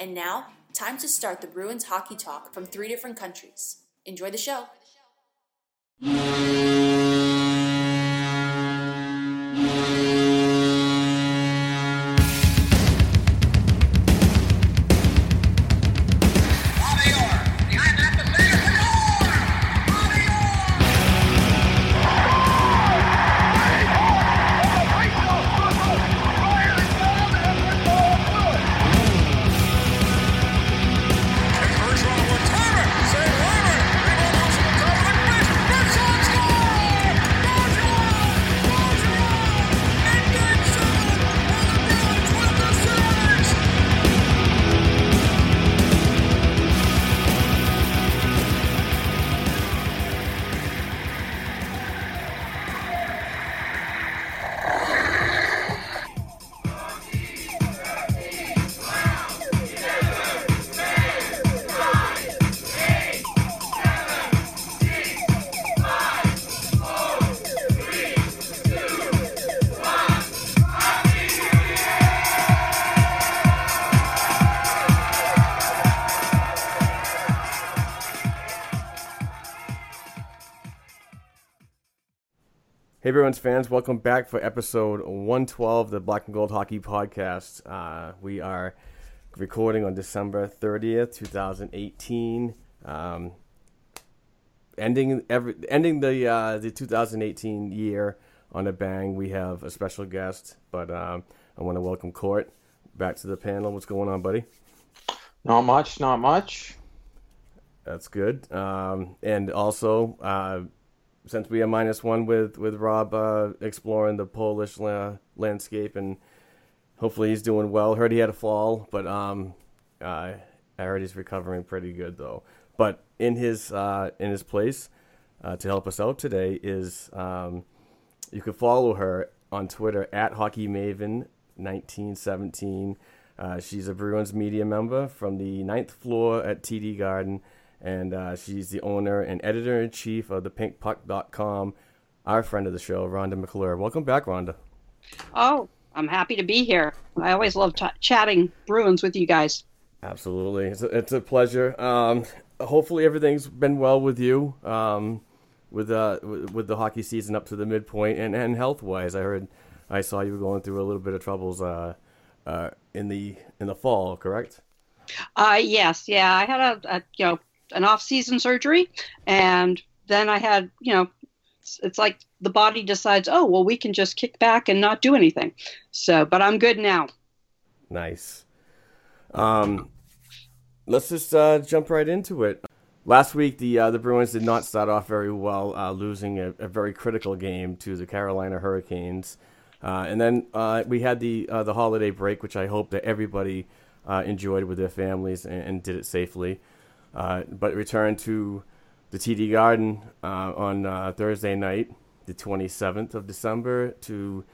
And now, time to start the Bruins hockey talk from three different countries. Enjoy the show. Hey, everyone's fans, welcome back for episode 112 of the Black and Gold Hockey Podcast. Uh, we are recording on December 30th, 2018. Um, ending every ending the uh, the 2018 year on a bang. We have a special guest, but um, I want to welcome Court back to the panel. What's going on, buddy? Not much, not much. That's good. Um, and also, uh, since we are minus one with with Rob uh, exploring the Polish la- landscape, and hopefully he's doing well. Heard he had a fall, but um, uh, I heard he's recovering pretty good though. But in his uh, in his place uh, to help us out today is um, you can follow her on Twitter at Hockey Maven 1917. Uh, she's a Bruins media member from the ninth floor at TD Garden and uh, she's the owner and editor in chief of the pinkpuck.com. Our friend of the show, Rhonda McClure. Welcome back, Rhonda. Oh, I'm happy to be here. I always love t- chatting Bruins with you guys. Absolutely. It's a, it's a pleasure. Um, hopefully, everything's been well with you um, with, uh, with the hockey season up to the midpoint and, and health wise. I heard, I saw you were going through a little bit of troubles uh, uh, in the in the fall, correct? Uh, yes, yeah. I had a, a you know an off-season surgery, and then I had, you know, it's, it's, like the body decides, oh, well, we can just kick back and not do anything. So, but I'm good now. Nice. Um, let's just uh, jump right into it. Last week, the uh, the Bruins did not start off very well, uh, losing a, a, very critical game to the Carolina Hurricanes, uh, and then uh, we had the uh, the holiday break, which I hope that everybody enjoyed with their families and, and did it safely. Uh, but returned to the TD Garden uh, on uh, Thursday night, the 27th of December, to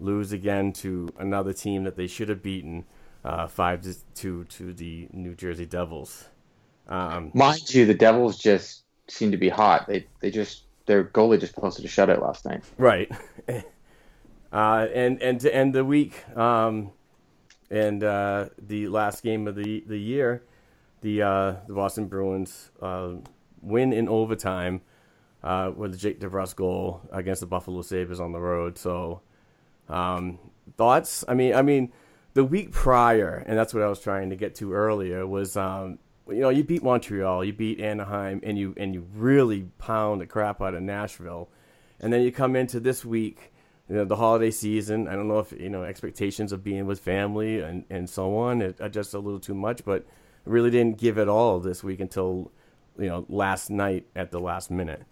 lose again to another team that they should have beaten, uh, five to two to the New Jersey Devils. Um, Mind you, the Devils just seem to be hot. They they just their goalie just posted a shutout last night. Right. Uh, and and to end the week, um, and uh, the last game of the the year the uh, the Boston Bruins uh, win in overtime uh, with Jake DeBrusk goal against the Buffalo Sabres on the road. So, um, thoughts? I mean, I mean, the week prior, and that's what I was trying to get to earlier, was um, you know you beat Montreal, you beat Anaheim, and you and you really pound the crap out of Nashville, and then you come into this week. You know the holiday season. I don't know if you know expectations of being with family and, and so on. It, just a little too much, but really didn't give it all this week until you know last night at the last minute.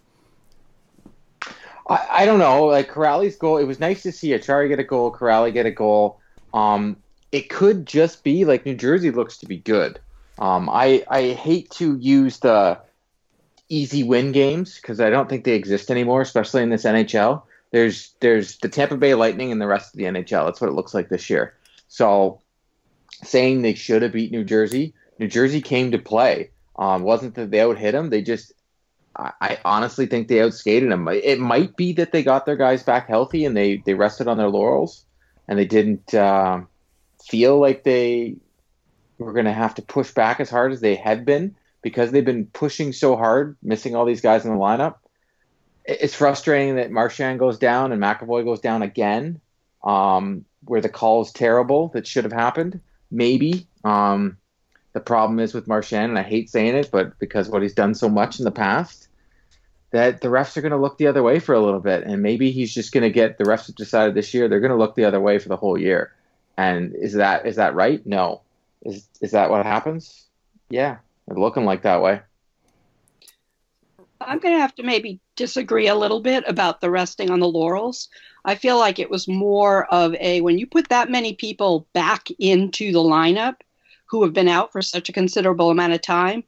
I, I don't know. Like Kuraly's goal, it was nice to see Acciari get a goal, Kuraly get a goal. Um, it could just be like New Jersey looks to be good. Um, I I hate to use the easy win games because I don't think they exist anymore, especially in this NHL. There's there's the Tampa Bay Lightning and the rest of the NHL. That's what it looks like this year. So saying they should have beat New Jersey, New Jersey came to play. Um, wasn't that they out hit them? They just I, I honestly think they outskated them. It might be that they got their guys back healthy and they they rested on their laurels and they didn't uh, feel like they were going to have to push back as hard as they had been because they've been pushing so hard, missing all these guys in the lineup. It's frustrating that Marchand goes down and McAvoy goes down again, um, where the call is terrible that should have happened. Maybe. Um, the problem is with Marchand, and I hate saying it, but because what he's done so much in the past, that the refs are going to look the other way for a little bit, and maybe he's just going to get the refs have decided this year they're going to look the other way for the whole year. And is that is that right? No. Is is that what happens? Yeah, they're looking like that way. I'm going to have to maybe disagree a little bit about the resting on the laurels. I feel like it was more of a when you put that many people back into the lineup who have been out for such a considerable amount of time,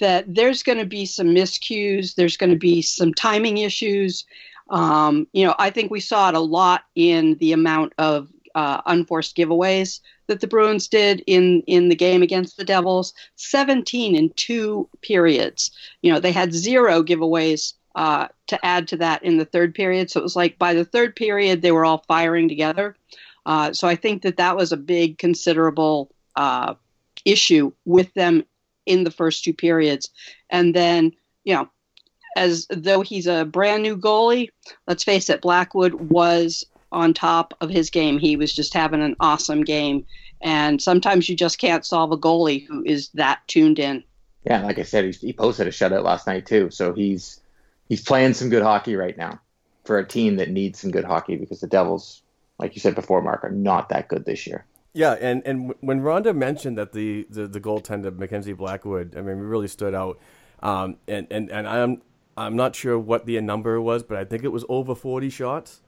that there's going to be some miscues, there's going to be some timing issues. Um, you know, I think we saw it a lot in the amount of uh, unforced giveaways that the Bruins did in in the game against the Devils. 17 in two periods. You know, they had zero giveaways uh, to add to that in the third period. So it was like by the third period they were all firing together. Uh, so I think that that was a big, considerable uh, issue with them in the first two periods. And then, you know, as though he's a brand new goalie, let's face it, Blackwood was on top of his game. He was just having an awesome game. And sometimes you just can't solve a goalie who is that tuned in. Yeah, like I said, he posted a shutout last night too. So he's he's playing some good hockey right now for a team that needs some good hockey because the Devils, like you said before, Mark, are not that good this year. Yeah, and, and when Rhonda mentioned that the, the, the goaltender Mackenzie Blackwood, I mean, really stood out. Um, and, and, and I'm I'm not sure what the number was, but I think it was over 40 shots.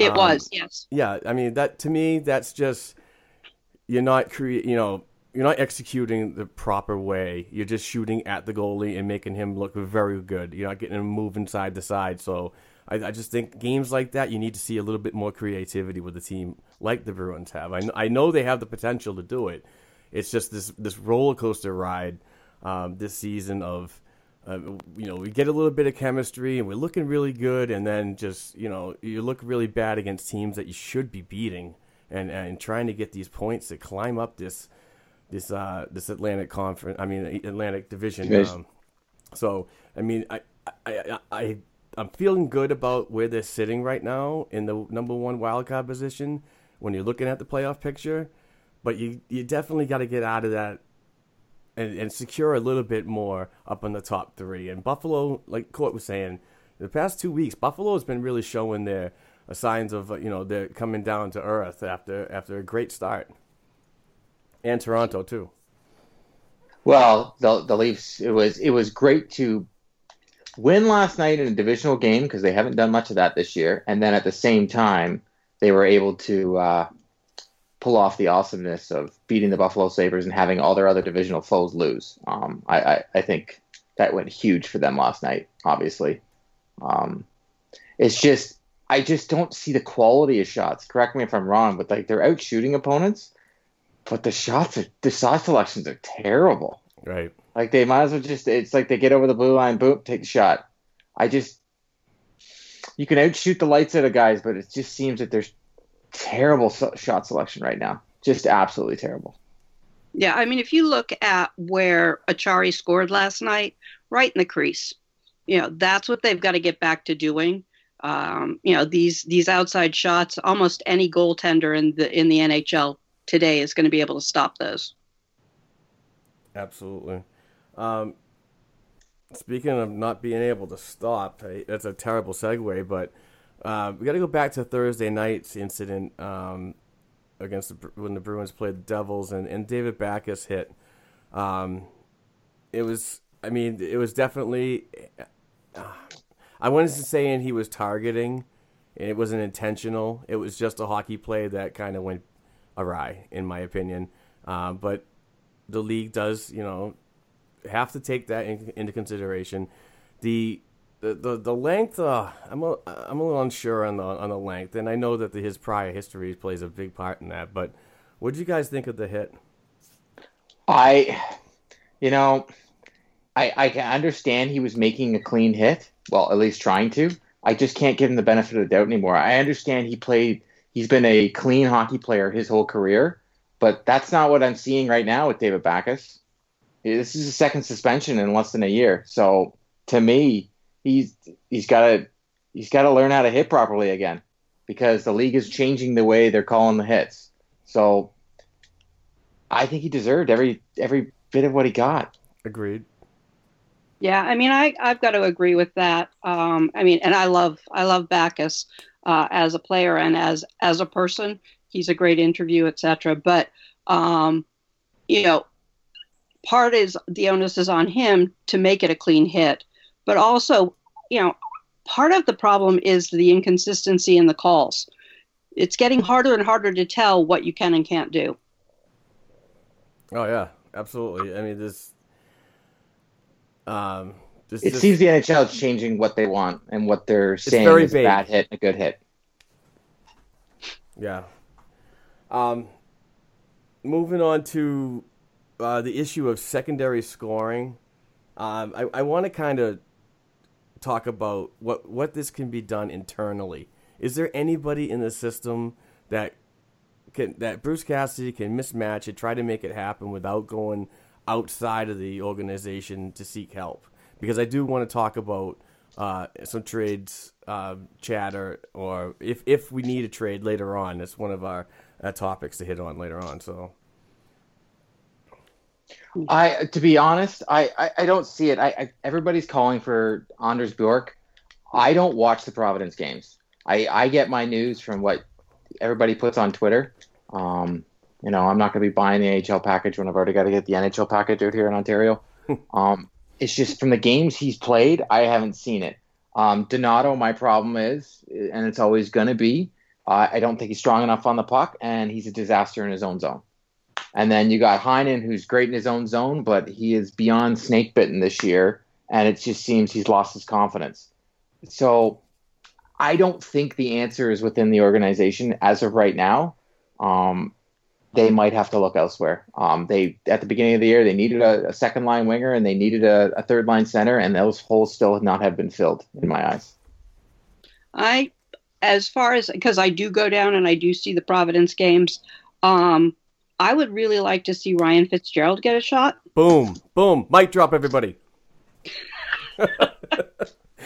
It um, was, yes. Yeah, I mean that to me, that's just you're not create, you know, you're not executing the proper way. You're just shooting at the goalie and making him look very good. You're not getting him moving side to side. So I, I, just think games like that, you need to see a little bit more creativity with a team like the Bruins have. I, I know they have the potential to do it. It's just this this roller coaster ride um, this season of. Uh, you know, we get a little bit of chemistry and we're looking really good, and then just you know, you look really bad against teams that you should be beating, and and trying to get these points to climb up this this uh this Atlantic conference. I mean, Atlantic Division. Um, so I mean, I I I I'm feeling good about where they're sitting right now in the number one wildcard position when you're looking at the playoff picture. But you you definitely got to get out of that and, and secure a little bit more up in the top three. And Buffalo, like Court was saying, the past two weeks, Buffalo has been really showing their uh, signs of you know they're coming down to earth after after a great start. And Toronto too. Well, the the Leafs it was it was great to win last night in a divisional game because they haven't done much of that this year, and then at the same time they were able to uh, pull off the awesomeness of beating the Buffalo Sabres and having all their other divisional foes lose. Um, I, I, I, think that went huge for them last night. Obviously, um, it's just I just don't see the quality of shots. Correct me if I'm wrong, but like they're out shooting opponents, but the shots are the shot selections are terrible. Right. Like they might as well just it's like they get over the blue line, boom, take the shot. I just you can outshoot the lights out of guys, but it just seems that there's terrible shot selection right now. Just absolutely terrible. Yeah, I mean, if you look at where Acciari scored last night, right in the crease, you know that's what they've got to get back to doing. Um, you know these these outside shots. Almost any goaltender in the in the NHL today is going to be able to stop those. Absolutely. Um, speaking of not being able to stop, that's a terrible segue, but uh, we got to go back to Thursday night's incident um, against the, when the Bruins played the Devils and, and David Backes hit. Um, it was, I mean, it was definitely. Uh, I wasn't saying he was targeting, and it wasn't intentional. It was just a hockey play that kind of went awry, in my opinion. Uh, but the league does, you know, have to take that in, into consideration. The the the, the length, uh, I'm a, I'm a little unsure on the on the length, and I know that the, his prior history plays a big part in that. But what did you guys think of the hit? I, you know, I I can understand he was making a clean hit. Well, at least trying to. I just can't give him the benefit of the doubt anymore. I understand he played. He's been a clean hockey player his whole career, but that's not what I'm seeing right now with David Backes. This is a second suspension in less than a year. So to me, he's he's got to he's got to learn how to hit properly again because the league is changing the way they're calling the hits. So I think he deserved every every bit of what he got. Agreed. Yeah, I mean, I I've got to agree with that. Um, I mean, and I love I love Backes uh, as a player and as as a person. He's a great interview, etc. But um, you know, part is the onus is on him to make it a clean hit, but also, you know, part of the problem is the inconsistency in the calls. It's getting harder and harder to tell what you can and can't do. Oh yeah, absolutely. I mean, this. Um, this, it this, seems the NHL is changing what they want and what they're saying very is vague. a bad hit a good hit. Yeah. Um, moving on to uh, the issue of secondary scoring, um, I, I want to kind of talk about what what this can be done internally. Is there anybody in the system that can that Bruce Cassidy can mismatch it, try to make it happen without going outside of the organization to seek help? Because I do want to talk about uh, some trades uh, chatter, or if if we need a trade later on, that's one of our uh, topics to hit on later on. So I, to be honest, I, I, I don't see it. I, I everybody's calling for Anders Bjork. I don't watch the Providence games. I, I get my news from what everybody puts on Twitter. Um, you know, I'm not going to be buying the NHL package when I've already got to get the NHL package out here in Ontario. um, it's just from the games he's played, I haven't seen it. Um, Donato, my problem is, and it's always going to be, uh, I don't think he's strong enough on the puck, and he's a disaster in his own zone. And then you got Heinen, who's great in his own zone, but he is beyond snake bitten this year, and it just seems he's lost his confidence. So I don't think the answer is within the organization as of right now. Um, they might have to look elsewhere. Um, they at the beginning of the year they needed a, a second line winger and they needed a, a, third line center, and those holes still have not have been filled in my eyes. I, as far as because I do go down and I do see the Providence games. Um, I would really like to see Ryan Fitzgerald get a shot. Boom, boom, mic drop, everybody.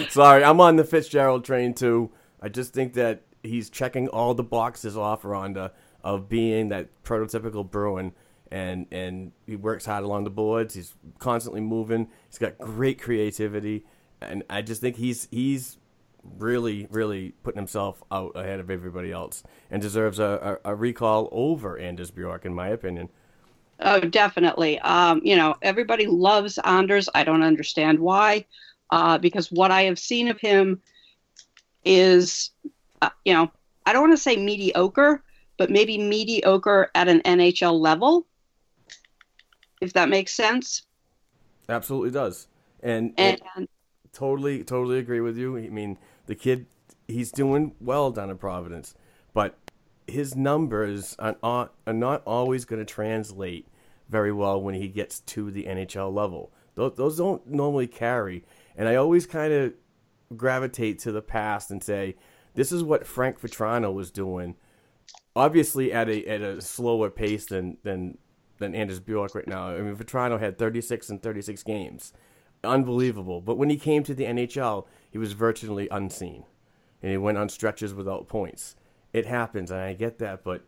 Sorry, I'm on the Fitzgerald train too. I just think that he's checking all the boxes off Rhonda of being that prototypical Bruin, and and he works hard along the boards. He's constantly moving. He's got great creativity, and I just think he's he's really really putting himself out ahead of everybody else, and deserves a, a, a recall over Anders Bjork, in my opinion. Oh, definitely. Um, you know, everybody loves Anders. I don't understand why, uh, because what I have seen of him is, uh, you know, I don't want to say mediocre, but maybe mediocre at an NHL level, if that makes sense. Absolutely does, and, And, and totally totally agree with you. I mean, the kid he's doing well down in Providence, but his numbers are not, are not always going to translate very well when he gets to the NHL level. Those, those don't normally carry, and I always kind of gravitate to the past and say, this is what Frank Vatrano was doing, obviously at a at a slower pace than than than Anders Bjork right now. I mean, Vatrano had 36 and 36 games, unbelievable. But when he came to the NHL, he was virtually unseen, and he went on stretches without points. It happens, and I get that, but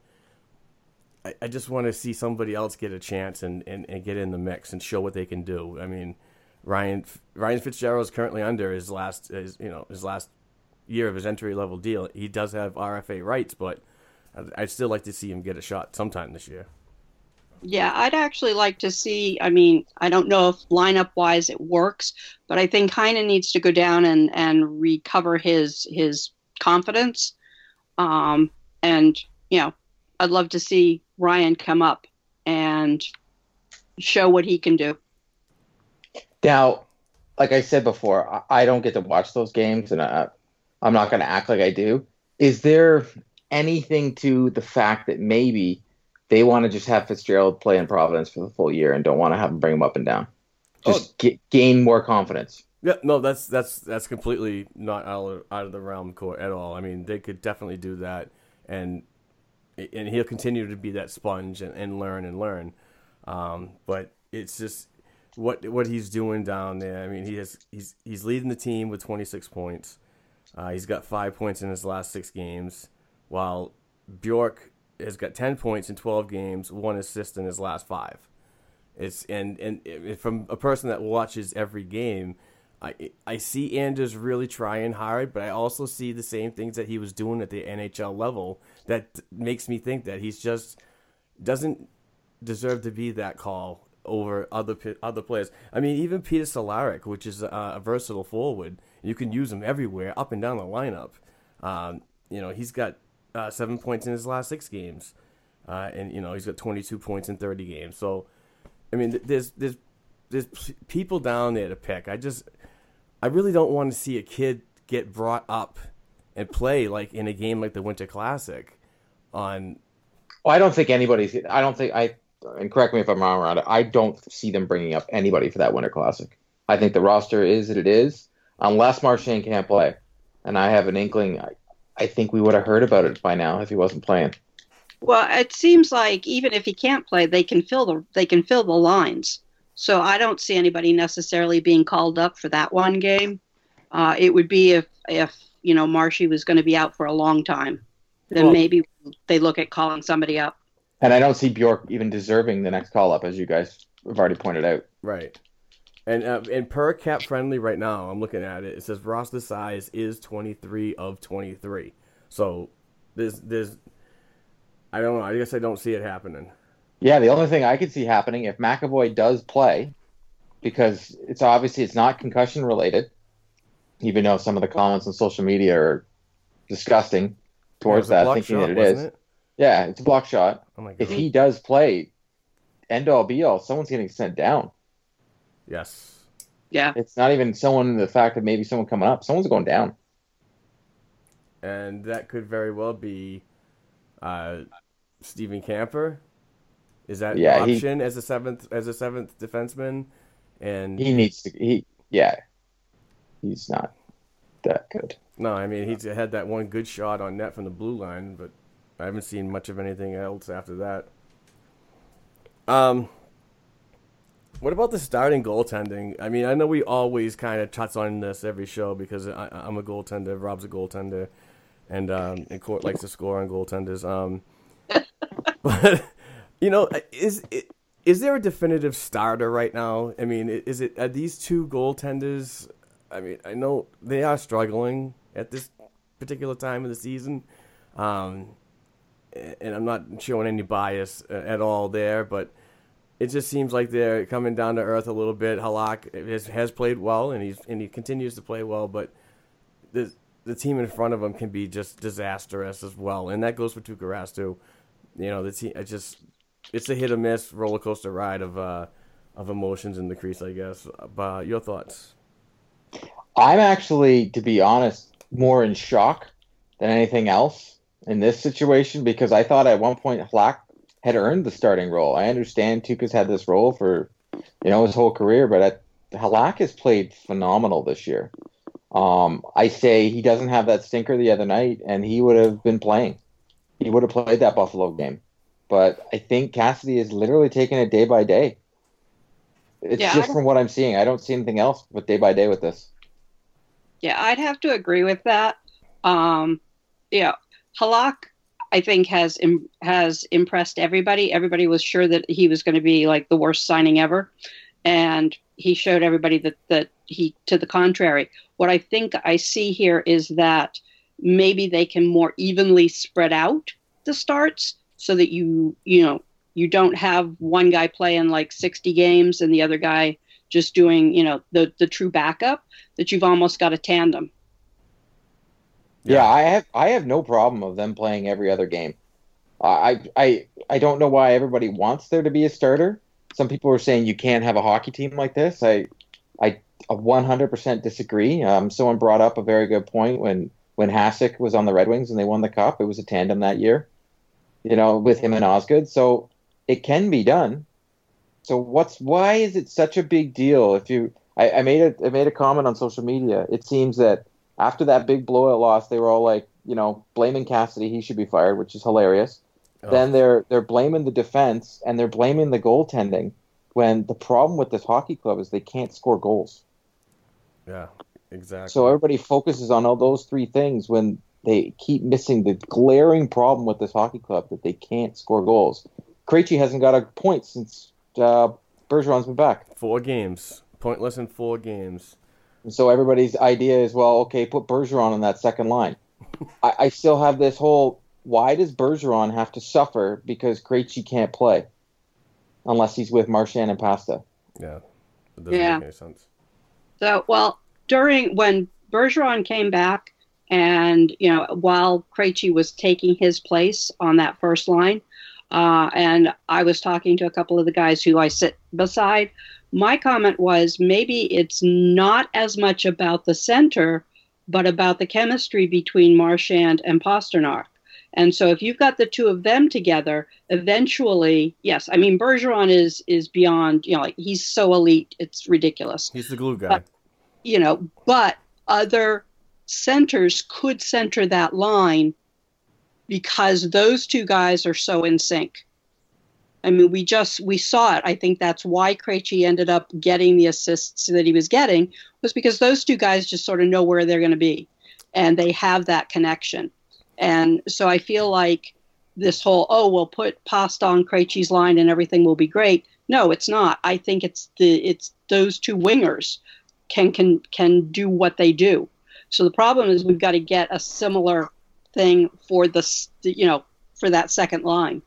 I, I just want to see somebody else get a chance and, and, and get in the mix and show what they can do. I mean, Ryan Ryan Fitzgerald is currently under his last his, you know his last year of his entry level deal. He does have RFA rights, but I'd still like to see him get a shot sometime this year. Yeah, I'd actually like to see. I mean, I don't know if lineup wise it works, but I think Heinen needs to go down and, and recover his his confidence. Um, and you know, I'd love to see Ryan come up and show what he can do. Now, like I said before, I, I don't get to watch those games, and I, I'm not going to act like I do. Is there anything to the fact that maybe they want to just have Fitzgerald play in Providence for the full year and don't want to have him bring him up and down? Just Oh. gain more confidence. Yeah, no, that's that's that's completely not out of, out of the realm court at all. I mean, they could definitely do that, and and he'll continue to be that sponge and, and learn and learn. Um, but it's just what what he's doing down there. I mean, he has he's he's leading the team with 26 points. Uh, he's got five points in his last six games, while Bjork has got 10 points in 12 games, one assist in his last five. It's and and from a person that watches every game, I I see Anders really trying hard, but I also see the same things that he was doing at the NHL level that makes me think that he's just doesn't deserve to be that call over other other players. I mean, even Peter Cehlarik, which is a, a versatile forward, you can use him everywhere, up and down the lineup. Um, you know, he's got uh, seven points in his last six games, uh, and you know he's got 22 points in 30 games. So, I mean, there's there's there's people down there to pick. I just I really don't want to see a kid get brought up and play like in a game like the Winter Classic on Well, I don't think anybody's. I don't think I. And correct me if I'm wrong it. I don't see them bringing up anybody for that Winter Classic. I think the roster is that it is, unless Marchand can't play. And I have an inkling. I, I think we would have heard about it by now if he wasn't playing. Well, it seems like even if he can't play, they can fill the they can fill the lines. So I don't see anybody necessarily being called up for that one game. Uh, it would be if if you know Marshy was going to be out for a long time, then Well- maybe they look at calling somebody up. And I don't see Bjork even deserving the next call up, as you guys have already pointed out. Right. And uh, and per CapFriendly right now, I'm looking at it. It says roster size is 23 of 23. So there's there's I don't know. I guess I don't see it happening. Yeah, the only thing I could see happening if McAvoy does play, because it's obviously it's not concussion related, even though some of the comments on social media are disgusting towards Yeah, it was that, thinking shot, that it is. it? Yeah, it's a block shot. Oh my god. If he does play, end all be all, someone's getting sent down. Yes. Yeah, It's not even someone the fact of maybe someone coming up. Someone's going down. And that could very well be uh, Steven Kampfer. Is that Yeah, an he- option as a seventh as a seventh defenseman? And He needs to. He yeah, he's not that good. No, I mean he's had that one good shot on net from the blue line, but I haven't seen much of anything else after that. Um, what about the starting goaltending? I mean, I know we always kind of touch on this every show because I, I'm a goaltender, Rob's a goaltender, and um, and Court likes to score on goaltenders. Um, but you know, is is there a definitive starter right now? I mean, is it are these two goaltenders? I mean, I know they are struggling at this particular time of the season, um, and I'm not showing any bias uh, at all there, but it just seems like they're coming down to earth a little bit. Halak has, has played well, and he's and he continues to play well, but the the team in front of him can be just disastrous as well, and that goes for Tuukka too. You know, the team. I just it's a hit or miss roller coaster ride of uh, of emotions in the crease, I guess. But your thoughts? I'm actually, to be honest, more in shock than anything else in this situation because I thought at one point Halak had earned the starting role. I understand Tuukka's had this role for you know his whole career, but at, Halak has played phenomenal this year. Um, I say he doesn't have that stinker the other night, and he would have been playing. He would have played that Buffalo game. But I think Cassidy is literally taking it day by day. It's Yeah, just from what I'm seeing. I don't see anything else but day by day with this. Yeah, I'd have to agree with that. Um, yeah, Halak, I think has Im- has impressed everybody. Everybody was sure that he was going to be like the worst signing ever, and he showed everybody that that he to the contrary. What I think I see here is that maybe they can more evenly spread out the starts so that you you know you don't have one guy playing like 60 games and the other guy just doing you know the the true backup that you've almost got a tandem. Yeah. I have I have no problem of them playing every other game. I I I don't know why everybody wants there to be a starter. Some people are saying you can't have a hockey team like this. I I 100% disagree. Um, someone brought up a very good point when when Hasek was on the Red Wings and they won the cup. It was a tandem that year, you know, with him and Osgood. So it can be done. So what's why is it such a big deal? If you, I, I made a I made a comment on social media. It seems that after that big blowout loss, they were all like, you know, blaming Cassidy. He should be fired, which is hilarious. Oh. Then they're they're blaming the defense and they're blaming the goaltending. When the problem with this hockey club is they can't score goals. Yeah, exactly. So everybody focuses on all those three things when they keep missing the glaring problem with this hockey club that they can't score goals. Krejci hasn't got a point since uh, Bergeron's been back. Four games, pointless in four games. And so everybody's idea is, well, okay, put Bergeron on that second line. I, I, still have this whole: why does Bergeron have to suffer because Krejci can't play, unless he's with Marchand and Pasta? Yeah, it doesn't yeah. make any sense. So, well, during when Bergeron came back, and you know, while Krejci was taking his place on that first line, uh, and I was talking to a couple of the guys who I sit beside. My comment was maybe it's not as much about the center, but about the chemistry between Marchand and Pastrnak. And so if you've got the two of them together, eventually, yes, I mean Bergeron is is beyond, you know, like he's so elite, it's ridiculous. He's the glue guy. But, you know, but other centers could center that line because those two guys are so in sync. I mean, we just we saw it. I think that's why Krejci ended up getting the assists that he was getting was because those two guys just sort of know where they're going to be, and they have that connection. And so I feel like this whole oh we'll put Pasta on Krejci's line and everything will be great. No, it's not. I think it's the it's those two wingers can can can do what they do. So the problem is we've got to get a similar thing for the you know for that second line.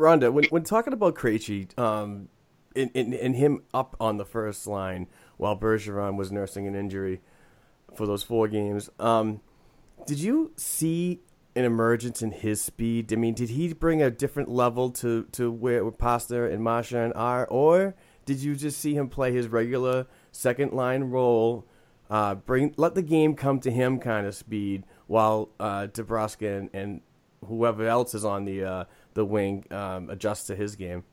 Rhonda, when when talking about Krejci, um, in, in, in him up on the first line while Bergeron was nursing an injury for those four games, um, did you see an emergence in his speed? I mean, did he bring a different level to, to where Pasta and Marchand are, or did you just see him play his regular second line role, uh, bring let the game come to him kind of speed, while uh, DeBrusk and, and whoever else is on the uh, the wing um, adjusts to his game?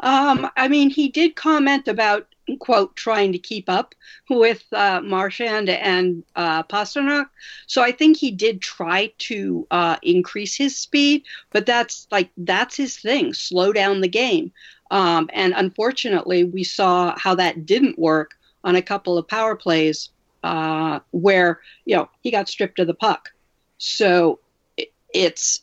Um, I mean, he did comment about quote trying to keep up with uh, Marchand and uh, Pastrnak. So I think he did try to uh, increase his speed, but that's like that's his thing. Slow down the game. Um, and unfortunately, we saw how that didn't work on a couple of power plays uh, where you know he got stripped of the puck. So it, it's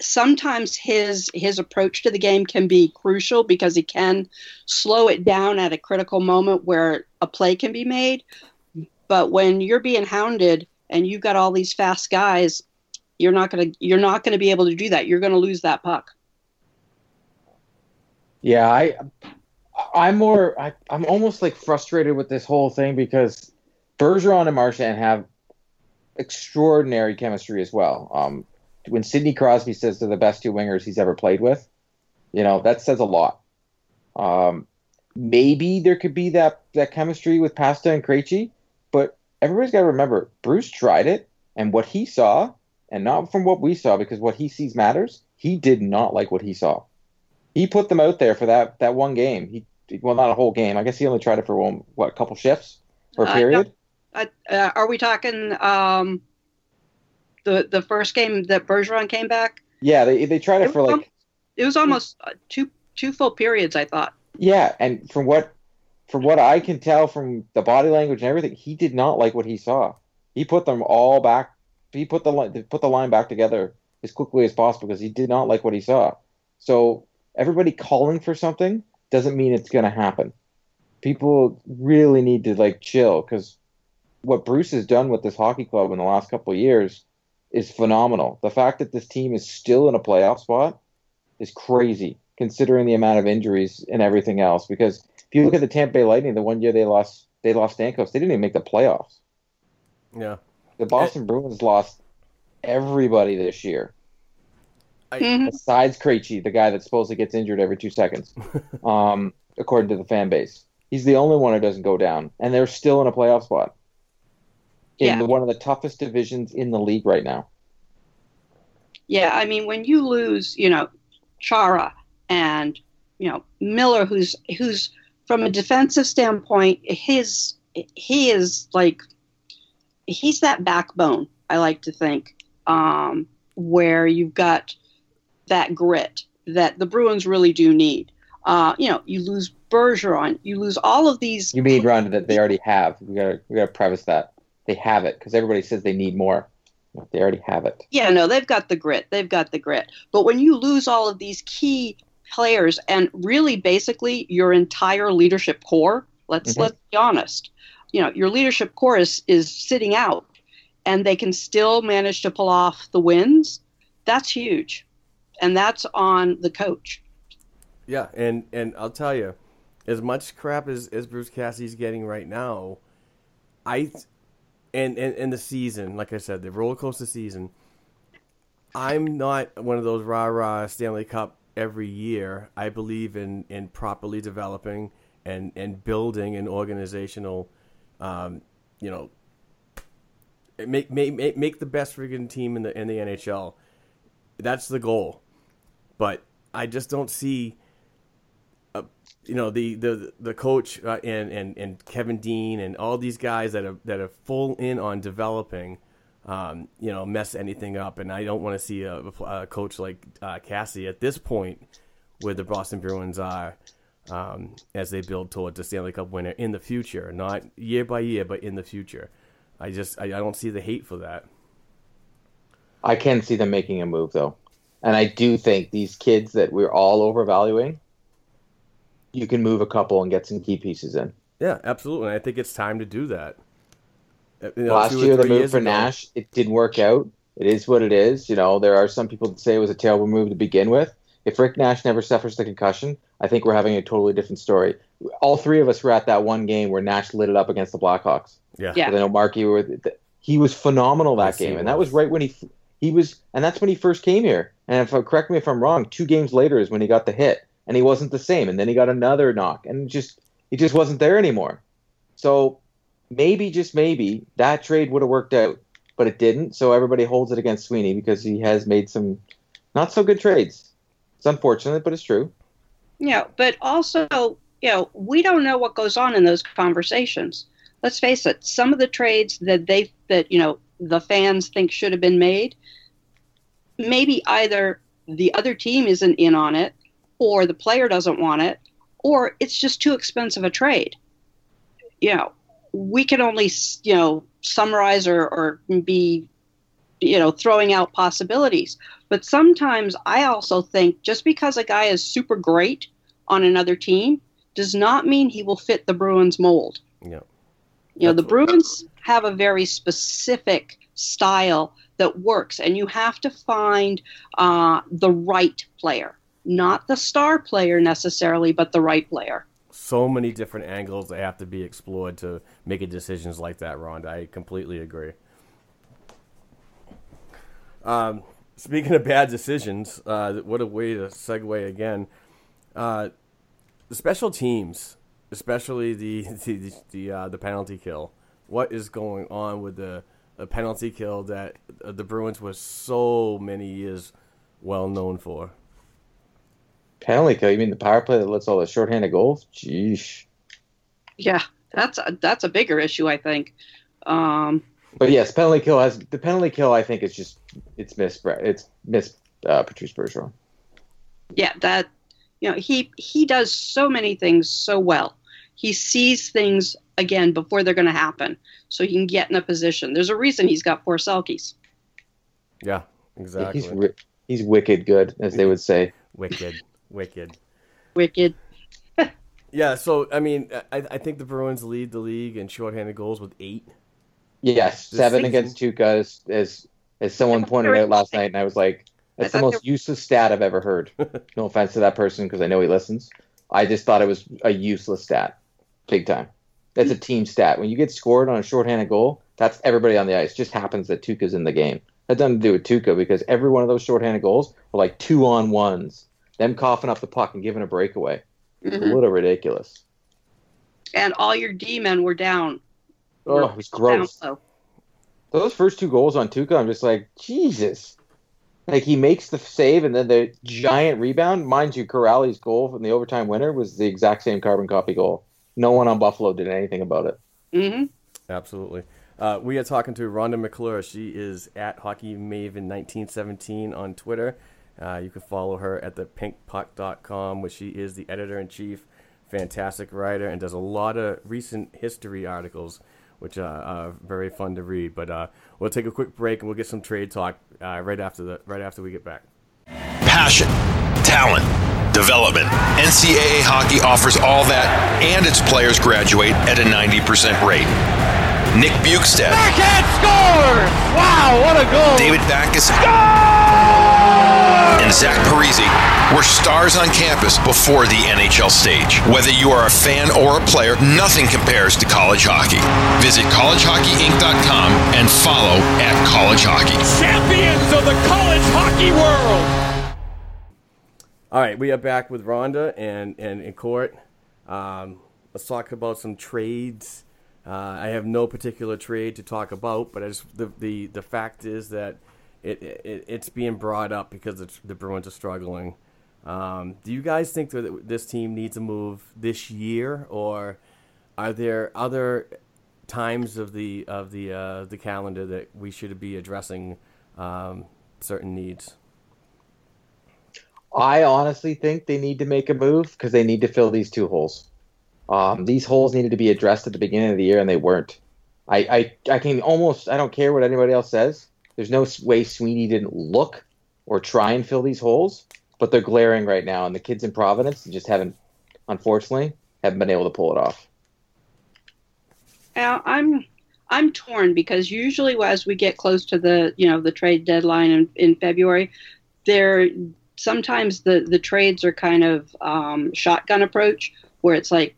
sometimes his his approach to the game can be crucial because he can slow it down at a critical moment where a play can be made. But when you're being hounded and you've got all these fast guys, you're not gonna you're not gonna be able to do that. You're gonna lose that puck. Yeah, I I'm more I, I'm almost like frustrated with this whole thing because Bergeron and Marchand have extraordinary chemistry as well. Um, when Sidney Crosby says they're the best two wingers he's ever played with, you know that says a lot. Um, maybe there could be that that chemistry with Pasta and Krejci, but everybody's got to remember Bruce tried it, and what he saw, and not from what we saw, because what he sees matters. He did not like what he saw. He put them out there for that that one game. He well, not a whole game. I guess he only tried it for one, what, a couple shifts or uh, period. Uh, uh, are we talking um, the the first game that Bergeron came back? Yeah, they they tried it, it for like. it was almost uh, two two full periods. I thought. Yeah, and from what from what I can tell from the body language and everything, he did not like what he saw. He put them all back. He put the put the line back together as quickly as possible because he did not like what he saw. So everybody calling for something doesn't mean it's going to happen. People really need to like chill because what Bruce has done with this hockey club in the last couple of years is phenomenal. The fact that this team is still in a playoff spot is crazy, considering the amount of injuries and everything else. Because if you look at the Tampa Bay Lightning, the one year they lost they lost Stamkos, they didn't even make the playoffs. Yeah. The Boston Bruins lost everybody this year. I, Mhm. besides Krejci, the guy that supposedly gets injured every two seconds, um, according to the fan base. He's the only one who doesn't go down, and they're still in a playoff spot in Yeah. the, one of the toughest divisions in the league right now. Yeah, I mean, when you lose, you know, Chara and you know Miller, who's who's from a defensive standpoint, his he is like he's that backbone. I like to think um, where you've got that grit that the Bruins really do need. Uh, you know, you lose Bergeron, you lose all of these. You mean Ron that they already have? We gotta we gotta preface that they have it because everybody says they need more. They already have it. Yeah, no, they've got the grit. They've got the grit. But when you lose all of these key players and really basically your entire leadership core, let's Mhm. let's be honest. You know, your leadership core is, is sitting out and they can still manage to pull off the wins. That's huge. And that's on the coach. Yeah, and and I'll tell you, as much crap as, as Bruce Cassidy's getting right now, I and, and and the season, like I said, the roller coaster season. I'm not one of those rah rah Stanley Cup every year. I believe in in properly developing and and building an organizational, um, you know, make make make the best friggin' team in the in the NHL. That's the goal, but I just don't see you know the the the coach uh, and and and Kevin Dean and all these guys that are that are full in on developing, um, you know, mess anything up. And I don't want to see a, a coach like uh, Cassie at this point, where the Boston Bruins are, um, as they build towards the Stanley Cup winner in the future, not year by year, but in the future. I just I, I don't see the hate for that. I can see them making a move though, and I do think these kids that we're all overvaluing, you can move a couple and get some key pieces in. Yeah, absolutely. I think it's time to do that. Uh, you know, Last year, the move for ago- Nash, it didn't work out. It is what it is. You know, there are some people that say it was a terrible move to begin with. If Rick Nash never suffers the concussion, I think we're having a totally different story. All three of us were at that one game where Nash lit it up against the Blackhawks. Yeah. Yeah. I know Mark, you were. He was phenomenal that Yes, game, and that was. was right when he he was, and that's when he first came here. And if correct me if I'm wrong, two games later is when he got the hit, and he wasn't the same. And then he got another knock, and just he just wasn't there anymore. So maybe just maybe that trade would have worked out, but it didn't. So everybody holds it against Sweeney because he has made some not so good trades. It's unfortunate, but it's true. Yeah, but also, you know, we don't know what goes on in those conversations. Let's face it, some of the trades that they that, you know, the fans think should have been made, maybe either the other team isn't in on it or the player doesn't want it or it's just too expensive a trade. You know, we can only, you know, summarize or, or be you know, throwing out possibilities. But sometimes I also think just because a guy is super great on another team does not mean he will fit the Bruins mold. Yeah. You know, the Bruins have a very specific style that works, and you have to find uh, the right player, not the star player necessarily, but the right player. so many different angles that have to be explored to make decisions like that, Ron. I completely agree. Um, speaking of bad decisions, uh, what a way to segue again. Uh, the special teams, especially the the the, uh, the penalty kill. What is going on with the, the penalty kill that uh, the Bruins was so many years well known for? Penalty kill. You mean the power play that lets all the shorthanded goals? Jeez. Yeah, that's a, that's a bigger issue, I think. Um, But yes, penalty kill has the penalty kill. I think is just it's miss it's miss uh, Patrice Bergeron. yeah that you know he he does so many things so well he sees things again before they're going to happen so he can get in a position there's a reason he's got four Selkes Yeah, exactly. He's he's wicked good, as they would say. wicked, wicked. wicked Yeah, so I mean, I, I think the Bruins lead the league in shorthanded goals with eight. Yes, The seven season- against Tuukka, as, as as someone pointed out last night, and I was like, "That's the most useless stat I've ever heard." no offense to that person, because I know he listens. I just thought it was a useless stat, big time. That's a team stat. When you get scored on a shorthanded goal, that's everybody on the ice. Just happens that Tuukka's in the game. had nothing to do with Tuukka because every one of those shorthanded goals were like two on ones, them coughing up the puck and giving a breakaway. It's Mhm. a little ridiculous. And all your D men were down. Oh, it was gross. Down low. Those first two goals on Tuukka, I'm just like, Jesus. Like he makes the save and then the giant rebound. Mind you, Corrales' goal from the overtime winner was the exact same carbon copy goal. No one on Buffalo did anything about it. Mm-hmm. Absolutely. Uh, we are talking to Rhonda McClure. She is at Hockey Maven 1917 on Twitter. Uh, you can follow her at the pinkpuck.com, where she is the editor in chief. Fantastic writer and does a lot of recent history articles, which are, are very fun to read. But uh, we'll take a quick break and we'll get some trade talk uh, right after the right after we get back. Passion, talent, development. NCAA hockey offers all that, and its players graduate at a 90% rate. Nick Bjugstad, Backhand scores! Wow, what a goal! David Backes, and Zach Parise were stars on campus before the NHL stage. Whether you are a fan or a player, nothing compares to college hockey. Visit collegehockeyinc.com and follow at college hockey. Champions of the college hockey world! All right, we are back with Rhonda and and in court. Um, let's talk about some trades. Uh, I have no particular trade to talk about, but I just the the, the fact is that it, it it's being brought up because it's, the Bruins are struggling. Um, do you guys think that this team needs a move this year, or are there other times of the of the uh, the calendar that we should be addressing um, certain needs? I honestly think they need to make a move because they need to fill these two holes. Um, these holes needed to be addressed at the beginning of the year, and they weren't. I, I, I can almost I don't care what anybody else says. There's no way Sweeney didn't look or try and fill these holes, but they're glaring right now, and the kids in Providence just haven't, unfortunately, haven't been able to pull it off. Yeah, I'm I'm torn because usually as we get close to the you know the trade deadline in, in February, there sometimes the the trades are kind of um, shotgun approach where it's like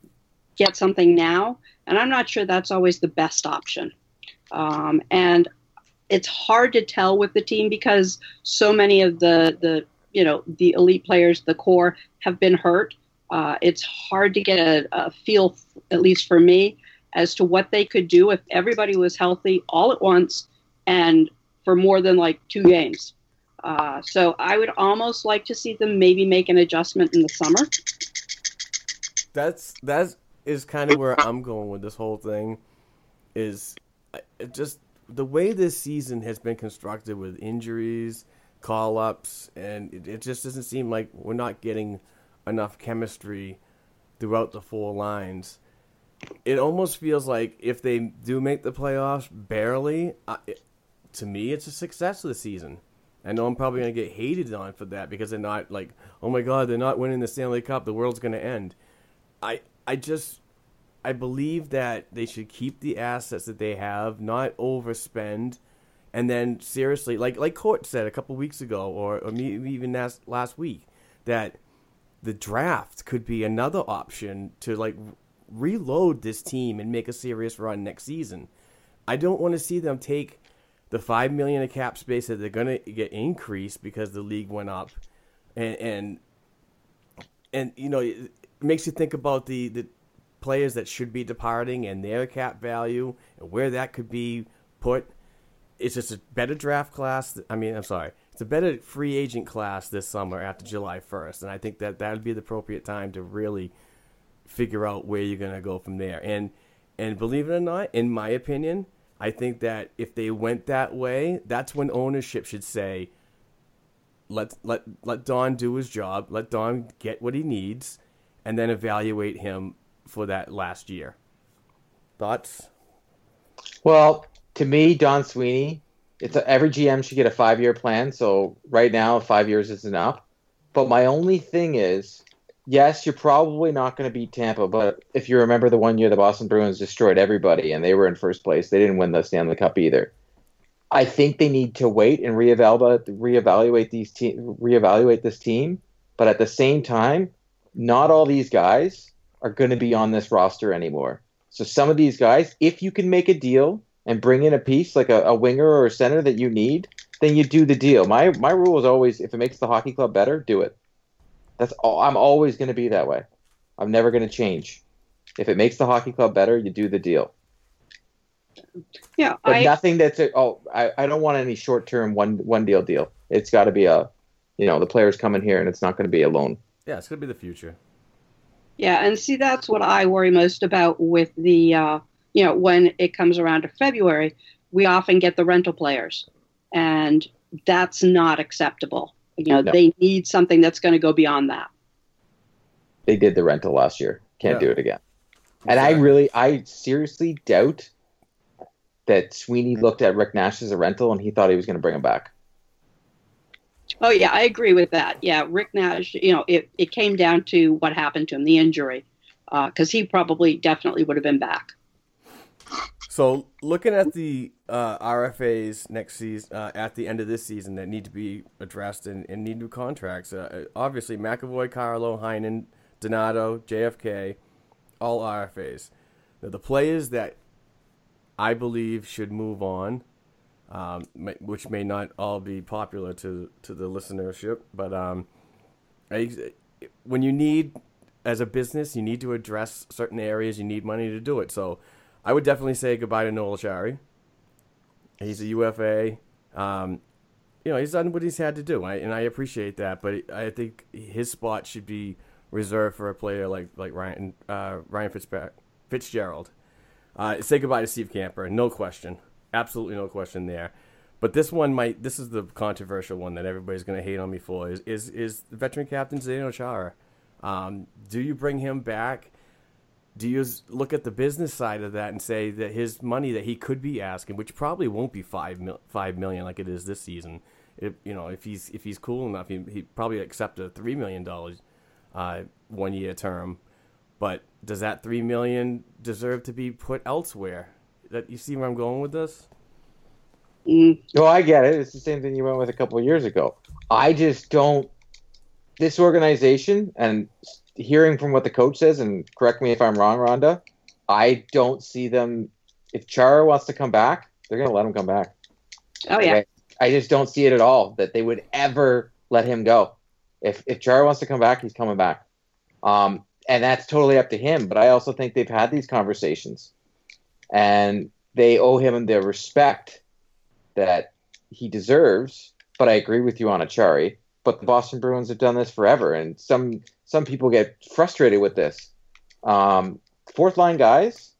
get something now, and I'm not sure that's always the best option. Um, and it's hard to tell with the team because so many of the the you know the elite players, the core, have been hurt. Uh, it's hard to get a, a feel, at least for me, as to what they could do if everybody was healthy all at once and for more than like two games. Uh, so I would almost like to see them maybe make an adjustment in the summer. that's that is kind of where I'm going with this whole thing. Is uh, it just the way this season has been constructed with injuries, call ups, and it, it just doesn't seem like we're not getting enough chemistry throughout the four lines. It almost feels like if they do make the playoffs barely, uh, it, to me, it's a success of the season. I know I'm probably going to get hated on for that because they're not like, oh my God, they're not winning the Stanley Cup. The world's going to end. I I just I believe that they should keep the assets that they have, not overspend, and then seriously, like like Court said a couple weeks ago, or, or me, even last last week, that the draft could be another option to like reload this team and make a serious run next season. I don't want to see them take the five million of cap space that they're gonna get increased because the league went up, and and and you know it makes you think about the the players that should be departing and their cap value and where that could be put. It's just a better draft class. I mean, I'm sorry, it's a better free agent class this summer after July 1st, and I think that that would be the appropriate time to really figure out where you're gonna go from there. And and believe it or not, in my opinion, I think that if they went that way, that's when ownership should say, let let let Don do his job, let Don get what he needs, and then evaluate him for that last year. Thoughts? Well, to me, Don Sweeney, it's a, every GM should get a five year plan. So right now, five years isn't enough. But my only thing is, yes, you're probably not going to beat Tampa. But if you remember the one year the Boston Bruins destroyed everybody and they were in first place, they didn't win the Stanley Cup either. I think they need to wait and reevaluate reevaluate these te- reevaluate this team. But at the same time, not all these guys are going to be on this roster anymore. So some of these guys, if you can make a deal and bring in a piece like a, a winger or a center that you need, then you do the deal. My my rule is always if it makes the hockey club better, do it. That's all. I'm always going to be that way. I'm never going to change. If it makes the hockey club better, you do the deal. Yeah, But I, nothing that's a, oh I, I don't want any short term one one deal deal. It's got to be a you know the players coming here and it's not going to be a loan. Yeah, it's gonna be the future. Yeah, and see, that's what I worry most about with the, uh, you know, when it comes around to February, we often get the rental players, and that's not acceptable. You know, No. they need something that's going to go beyond that. They did the rental last year. Can't Yeah. do it again. And I really I seriously doubt that Sweeney looked at Rick Nash as a rental and he thought he was going to bring him back. Oh yeah, I agree with that. Yeah, Rick Nash, you know, it, it came down to what happened to him, the injury, because he probably definitely would have been back. So looking at the uh, RFAs next season, uh, at the end of this season, that need to be addressed and, and need new contracts. Uh, obviously, McAvoy, Carlo, Heinen, Donato, JFK, all RFAs. Now, the players that I believe should move on, um, which may not all be popular to to the listenership, but um, I, when you need as a business, you need to address certain areas. You need money to do it. So. I would definitely say goodbye to Noel Acciari. He's a UFA. Um, you know, he's done what he's had to do, and I appreciate that. But I think his spot should be reserved for a player like like Ryan uh, Ryan Fitzgerald. Uh, say goodbye to Steve Kampfer, no question, absolutely no question there. But this one might. This is the controversial one that everybody's going to hate on me for. Is is is veteran captain Zdeno Chara? Um, do you bring him back? do you look at the business side of that and say that his money that he could be asking, which probably won't be five mil, five million like it is this season, if you know if he's if he's cool enough, he he probably accept a three million dollars, uh, one year term, but does that three million deserve to be put elsewhere? That you see where I'm going with this? Mm, No, I get it. It's the same thing you went with a couple of years ago. I just don't. This organization, and hearing from what the coach says, and correct me if I'm wrong, Rhonda, I don't see them. If Chara wants to come back, they're going to let him come back. oh yeah, Okay? I just don't see it at all that they would ever let him go. If if Chara wants to come back, he's coming back. Um, and that's totally up to him. But I also think they've had these conversations, and they owe him the respect that he deserves. But I agree with you on Acciari. But the Boston Bruins have done this forever, and some some people get frustrated with this. Um, fourth line guys,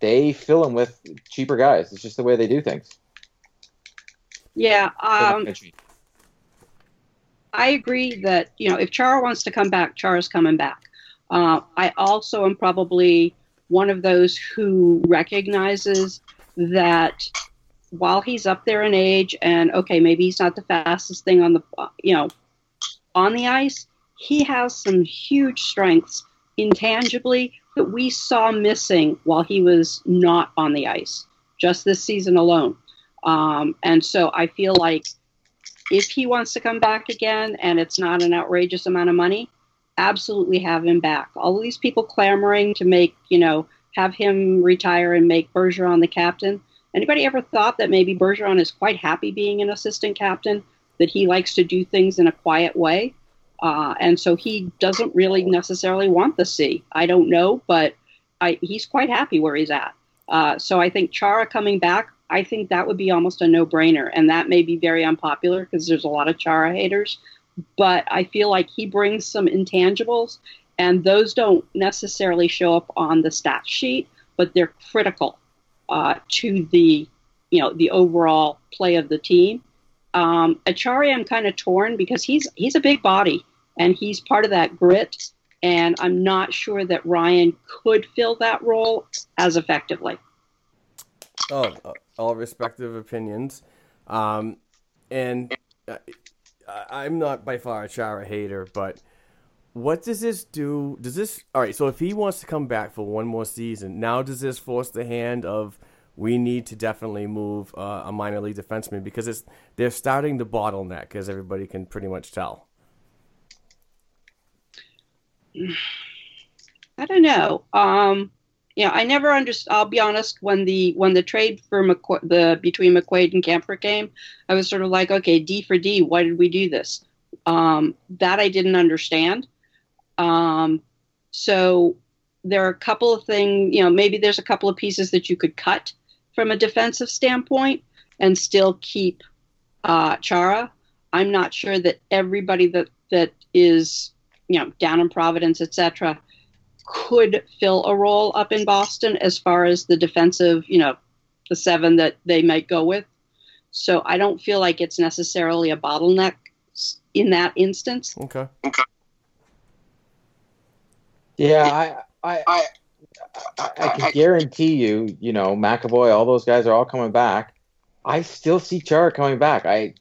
they fill them with cheaper guys. It's just the way they do things. yeah. Um, I agree that you know if Chara wants to come back, Chara's coming back. Uh, I also am probably one of those who recognizes that while he's up there in age, and okay, maybe he's not the fastest thing on the you know on the ice, he has some huge strengths intangibly that we saw missing while he was not on the ice just this season alone. Um, and so I feel like if he wants to come back again and it's not an outrageous amount of money, absolutely have him back. All these people clamoring to make, you know, have him retire and make Bergeron the captain. Anybody ever thought that maybe Bergeron is quite happy being an assistant captain, that he likes to do things in a quiet way? Uh, and so he doesn't really necessarily want the C. I don't know, but I, he's quite happy where he's at. Uh, so I think Chara coming back, I think that would be almost a no-brainer, and that may be very unpopular because there's a lot of Chara haters. But I feel like he brings some intangibles, and those don't necessarily show up on the stat sheet, but they're critical uh, to the, you know, the overall play of the team. Um, Acciari, I'm kind of torn because he's he's a big body and he's part of that grit, and I'm not sure that Ryan could fill that role as effectively. Oh, uh, all respective opinions. Um, and uh, I'm not by far a Chara hater, but what does this do? Does this all right? So if he wants to come back for one more season, now does this force the hand of we need to definitely move uh, a minor league defenseman because it's they're starting to bottleneck, as everybody can pretty much tell. I don't know. Um, you know, I never understood. I'll be honest. When the when the trade for McQu- the between McQuaid and Kampfer came, I was sort of like, okay, D for D. Why did we do this? Um, that I didn't understand. Um, so there are a couple of things. You know, maybe there's a couple of pieces that you could cut from a defensive standpoint and still keep uh, Chara. I'm not sure that everybody that that is you know down in Providence, etc could fill a role up in Boston as far as the defensive, you know, the seven that they might go with. So I don't feel like it's necessarily a bottleneck in that instance. Okay. Okay. Yeah, I, I, I, I, I can guarantee you, you know, McAvoy, all those guys are all coming back. I still see Chara coming back. I,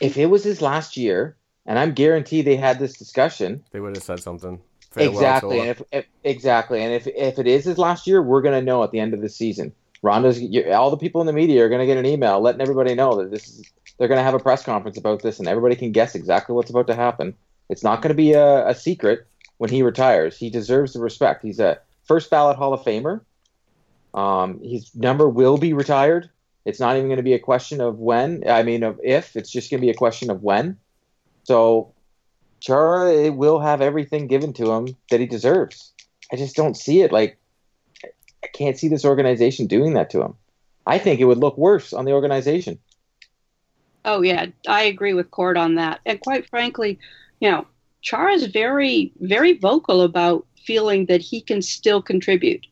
if it was his last year, and I'm guaranteed they had this discussion, they would have said something exactly, and if, if, exactly, and if if it is his last year, we're gonna know at the end of the season. Rhonda's all the people in the media are gonna get an email letting everybody know that this is they're gonna have a press conference about this, and everybody can guess exactly what's about to happen. It's not gonna be a, a secret when he retires. He deserves the respect. He's a first ballot Hall of Famer. Um, his number will be retired. It's not even going to be a question of when. I mean, of if. It's just going to be a question of when. So Chara will have everything given to him that he deserves. I just don't see it. Like, I can't see this organization doing that to him. I think it would look worse on the organization. Oh yeah, I agree with Cord on that. And quite frankly, you know, Chara is very, very vocal about feeling that he can still contribute.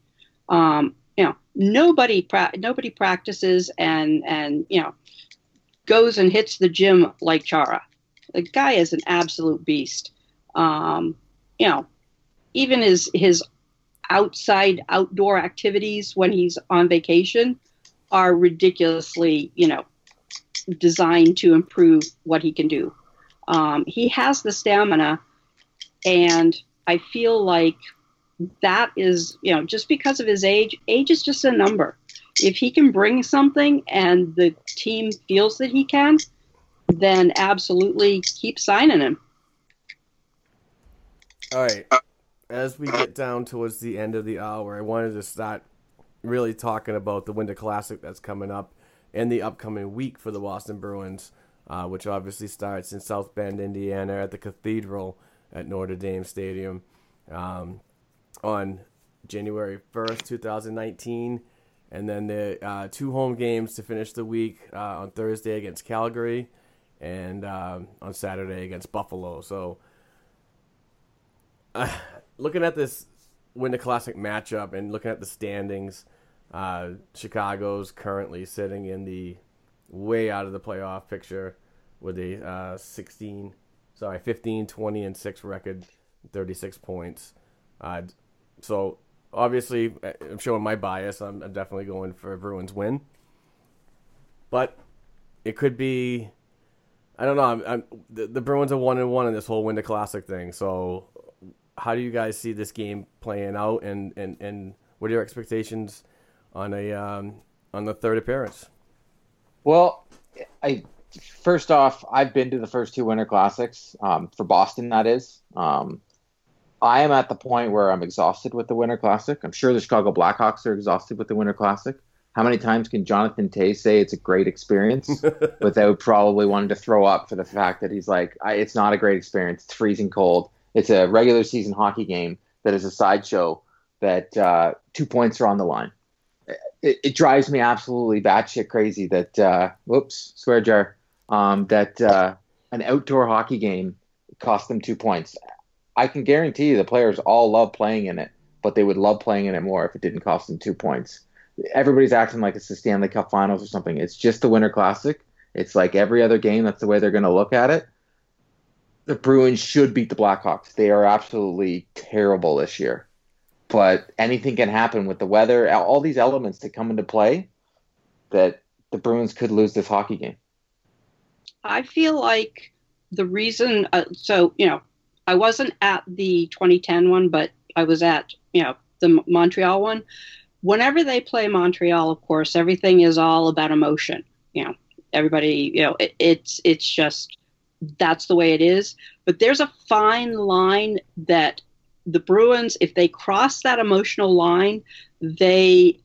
Um, you know, nobody pra- nobody practices and and you know goes and hits the gym like Chara. The guy is an absolute beast. Um, you know, even his his outside outdoor activities when he's on vacation are ridiculously, you know, designed to improve what he can do. Um, he has the stamina, and I feel like that is, you know, just because of his age, age is just a number. If he can bring something and the team feels that he can, then absolutely keep signing him. All right. As we get down towards the end of the hour, I wanted to start really talking about the Winter Classic that's coming up in the upcoming week for the Boston Bruins, uh, which obviously starts in South Bend, Indiana, at the Cathedral at Notre Dame Stadium um, on January 1st, 2019. And then the uh, two home games to finish the week uh, on Thursday against Calgary and um, on Saturday against Buffalo. So, uh, looking at this Winter Classic matchup and looking at the standings, uh, Chicago's currently sitting in the way out of the playoff picture with a uh, 16, sorry, 15, 20, and 6 record, 36 points. Uh, so, obviously, I'm showing my bias. I'm, I'm definitely going for Bruins win. But it could be I don't know. I'm, I'm, the, the Bruins are one and one in this whole Winter Classic thing. So, how do you guys see this game playing out, and, and, and what are your expectations on a um, on the third appearance? Well, I first off, I've been to the first two Winter Classics um, for Boston. That is, um, I am at the point where I'm exhausted with the Winter Classic. I'm sure the Chicago Blackhawks are exhausted with the Winter Classic how many times can Jonathan Toews say it's a great experience without probably wanting to throw up for the fact that he's like, it's not a great experience. It's freezing cold. It's a regular season hockey game that is a sideshow that uh, two points are on the line. It, it drives me absolutely batshit crazy that, uh, whoops, swear jar, um, that uh, an outdoor hockey game cost them two points. I can guarantee you the players all love playing in it, but they would love playing in it more if it didn't cost them two points everybody's acting like it's the Stanley Cup Finals or something. It's just the Winter Classic. It's like every other game. That's the way they're going to look at it. The Bruins should beat the Blackhawks. They are absolutely terrible this year. But anything can happen with the weather, all these elements that come into play that the Bruins could lose this hockey game. I feel like the reason, uh, so, you know, I wasn't at the 2010 one, but I was at, you know, the Montreal one whenever they play Montreal, of course, everything is all about emotion. You know, everybody, you know, it, it's it's just that's the way it is. But there's a fine line that the Bruins, if they cross that emotional line, they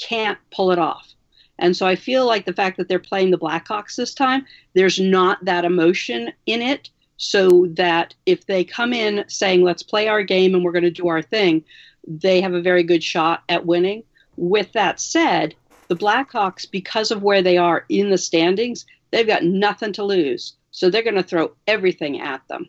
can't pull it off. And so I feel like the fact that they're playing the Blackhawks this time, there's not that emotion in it. So that if they come in saying, let's play our game and we're going to do our thing, they have a very good shot at winning. With that said, the Blackhawks, because of where they are in the standings, they've got nothing to lose. So they're going to throw everything at them.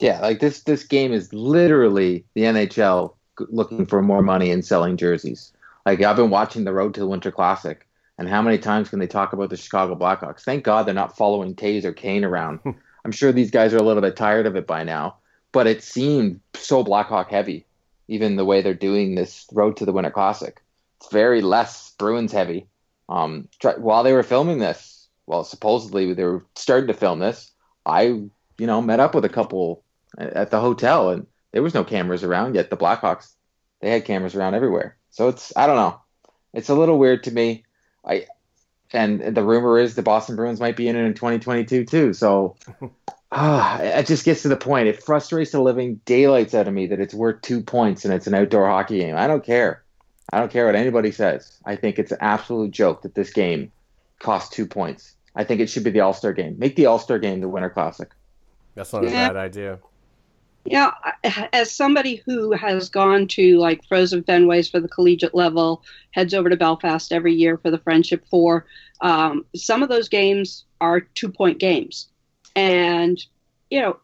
Yeah, like this this game is literally the NHL looking for more money and selling jerseys. Like I've been watching the Road to the Winter Classic, and how many times can they talk about the Chicago Blackhawks? Thank God they're not following Toews or Kane around. Hmm. I'm sure these guys are a little bit tired of it by now, but it seemed so Blackhawk heavy, even the way they're doing this Road to the Winter Classic. It's very less Bruins heavy. Um, while they were filming this, well, supposedly they were starting to film this. I, you know, met up with a couple at the hotel, and there was no cameras around. Yet the Blackhawks, they had cameras around everywhere. So it's I don't know, it's a little weird to me. I and the rumor is the Boston Bruins might be in it in 2022 too. So ah, it just gets to the point. It frustrates the living daylights out of me that it's worth two points and it's an outdoor hockey game. I don't care. I don't care what anybody says. I think it's an absolute joke that this game costs two points. I think it should be the All Star game. Make the All Star game the Winter Classic. That's not a bad idea. Yeah, as somebody who has gone to like Frozen Fenways for the collegiate level, heads over to Belfast every year for the Friendship Four, um, some of those games are two point games. And, you know,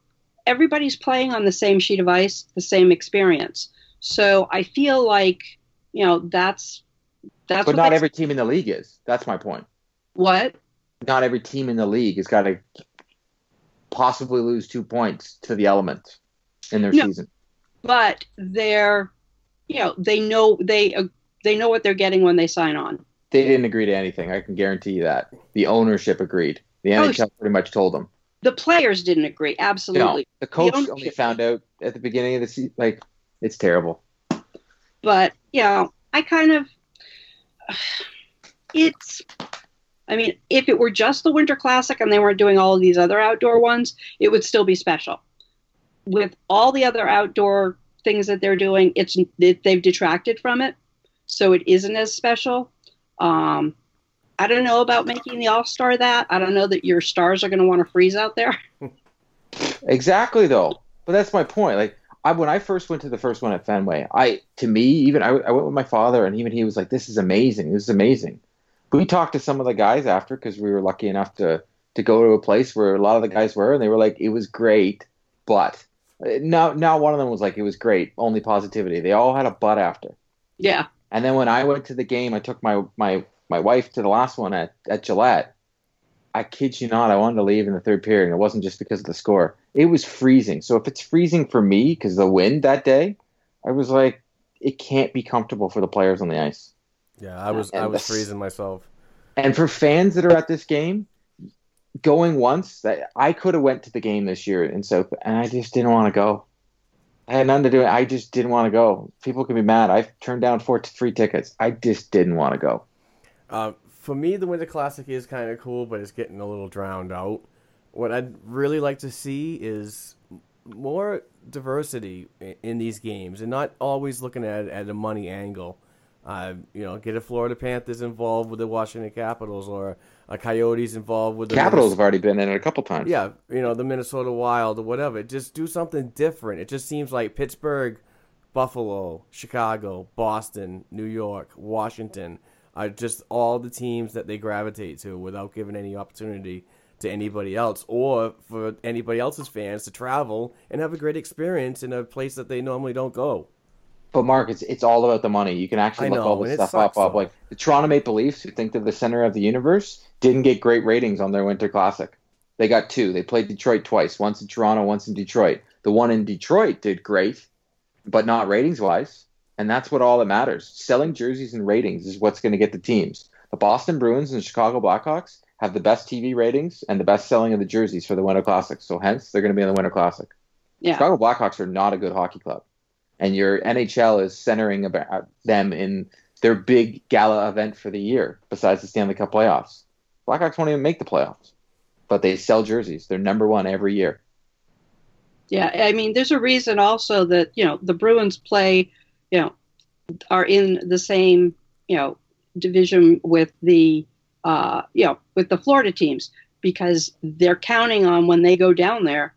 everybody's playing on the same sheet of ice, the same experience. So I feel like, you know, that's that's But not every team in the league is. That's my point. What? Not every team in the league has got to possibly lose two points to the element in their no, season. But they're, you know, they know they uh, they know what they're getting when they sign on. They didn't agree to anything. I can guarantee you that. The ownership agreed. The NHL oh, pretty much told them. The players didn't agree. Absolutely. No, the coach the only found out at the beginning of the season. Like, it's terrible. But you know, I kind of, it's. I mean, if it were just the Winter Classic and they weren't doing all of these other outdoor ones, it would still be special with all the other outdoor things that they're doing, it's it, they've detracted from it, so it isn't as special. Um, I don't know about making the All Star that. I don't know that your stars are going to want to freeze out there. exactly, though. But that's my point. Like I, when I first went to the first one at Fenway, I to me even I, I went with my father, and even he was like, "This is amazing. This is amazing." We talked to some of the guys after because we were lucky enough to to go to a place where a lot of the guys were, and they were like, "It was great, but." No, not one of them was like it was great. Only positivity. They all had a butt after. Yeah. And then when I went to the game, I took my my my wife to the last one at at Gillette. I kid you not, I wanted to leave in the third period. And it wasn't just because of the score. It was freezing. So if it's freezing for me because of the wind that day, I was like, it can't be comfortable for the players on the ice. Yeah, I was and I was freezing myself. And for fans that are at this game, going once that I could have went to the game this year in South, and I just didn't want to go. I had nothing to do. I just didn't want to go. People can be mad. I've turned down four free tickets. I just didn't want to go. Uh, for me, the Winter Classic is kind of cool, but it's getting a little drowned out. What I'd really like to see is more diversity in these games, and not always looking at it at a money angle. Uh, you know, get a Florida Panthers involved with the Washington Capitals, or a Coyotes involved with the Capitals have already been in it a couple times. Yeah, you know the Minnesota Wild or whatever. Just do something different. It just seems like Pittsburgh, Buffalo, Chicago, Boston, New York, Washington are just all the teams that they gravitate to without giving any opportunity to anybody else or for anybody else's fans to travel and have a great experience in a place that they normally don't go. But Mark, it's it's all about the money. You can actually look know, all this stuff up. Up like the Toronto Maple Leafs, who think they're the center of the universe, didn't get great ratings on their Winter Classic. They got two. They played Detroit twice, once in Toronto, once in Detroit. The one in Detroit did great, but not ratings wise. And that's what all that matters. Selling jerseys and ratings is what's going to get the teams. The Boston Bruins and Chicago Blackhawks have the best TV ratings and the best selling of the jerseys for the Winter Classic. So hence, they're going to be in the Winter Classic. Yeah. Chicago Blackhawks are not a good hockey club and your NHL is centering about them in their big gala event for the year, besides the Stanley Cup playoffs. Blackhawks won't even make the playoffs, but they sell jerseys. They're number one every year. Yeah, I mean, there's a reason also that you know the Bruins play, you know, are in the same you know division with the uh, you know with the Florida teams because they're counting on when they go down there,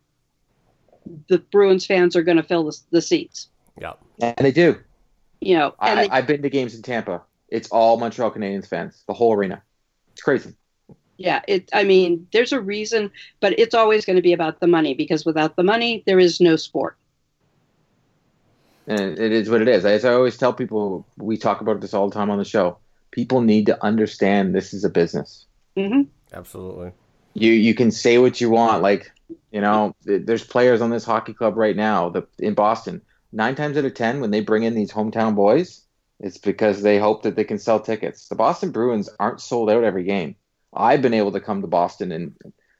the Bruins fans are going to fill the, the seats. Yeah, And they do. You know, I, they- I've been to games in Tampa. It's all Montreal Canadiens fans, the whole arena. It's crazy. yeah, it. I mean, there's a reason, but it's always going to be about the money because without the money, there is no sport. And it is what it is. As I always tell people, we talk about this all the time on the show. People need to understand this is a business. hmm absolutely. You you can say what you want, like you know. There's players on this hockey club right now that in Boston. Nine times out of ten, when they bring in these hometown boys, it's because they hope that they can sell tickets. The Boston Bruins aren't sold out every game. I've been able to come to Boston and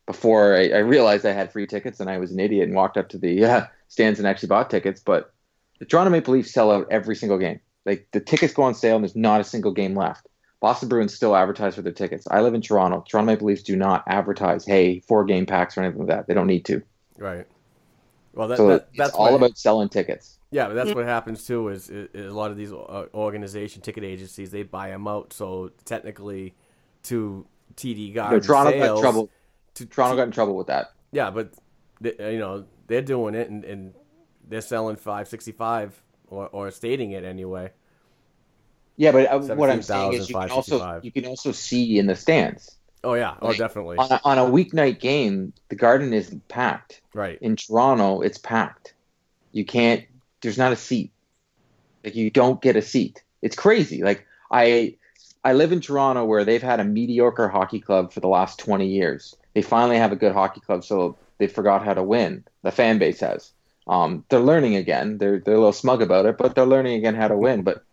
before I, I realized I had free tickets and I was an idiot and walked up to the uh, stands and actually bought tickets. But the Toronto Maple Leafs sell out every single game. Like the tickets go on sale and there's not a single game left. Boston Bruins still advertise for their tickets. I live in Toronto. Toronto Maple Leafs do not advertise, hey, four game packs or anything like that. They don't need to. Right. Well, that, so that that's all what- about selling tickets. Yeah, but that's what happens too. Is, is, is a lot of these uh, organization ticket agencies they buy them out. So technically, to TD You know, Garden Toronto got sales, in trouble. To, Toronto to- got in trouble with that. Yeah, but they, uh, you know they're doing it and, and they're selling five sixty five or, or stating it anyway. Yeah, but uh, what I'm saying is you can also you can also see in the stands Oh yeah, oh Like, definitely. on a, on a weeknight game, the Garden isn't packed. right. In Toronto, it's packed. You can't. There's not a seat. Like you don't get a seat. It's crazy. Like I, I live in Toronto where they've had a mediocre hockey club for the last 20 years. They finally have a good hockey club, so they forgot how to win. The fan base has. Um, they're learning again. They're they're a little smug about it, but they're learning again how to win. But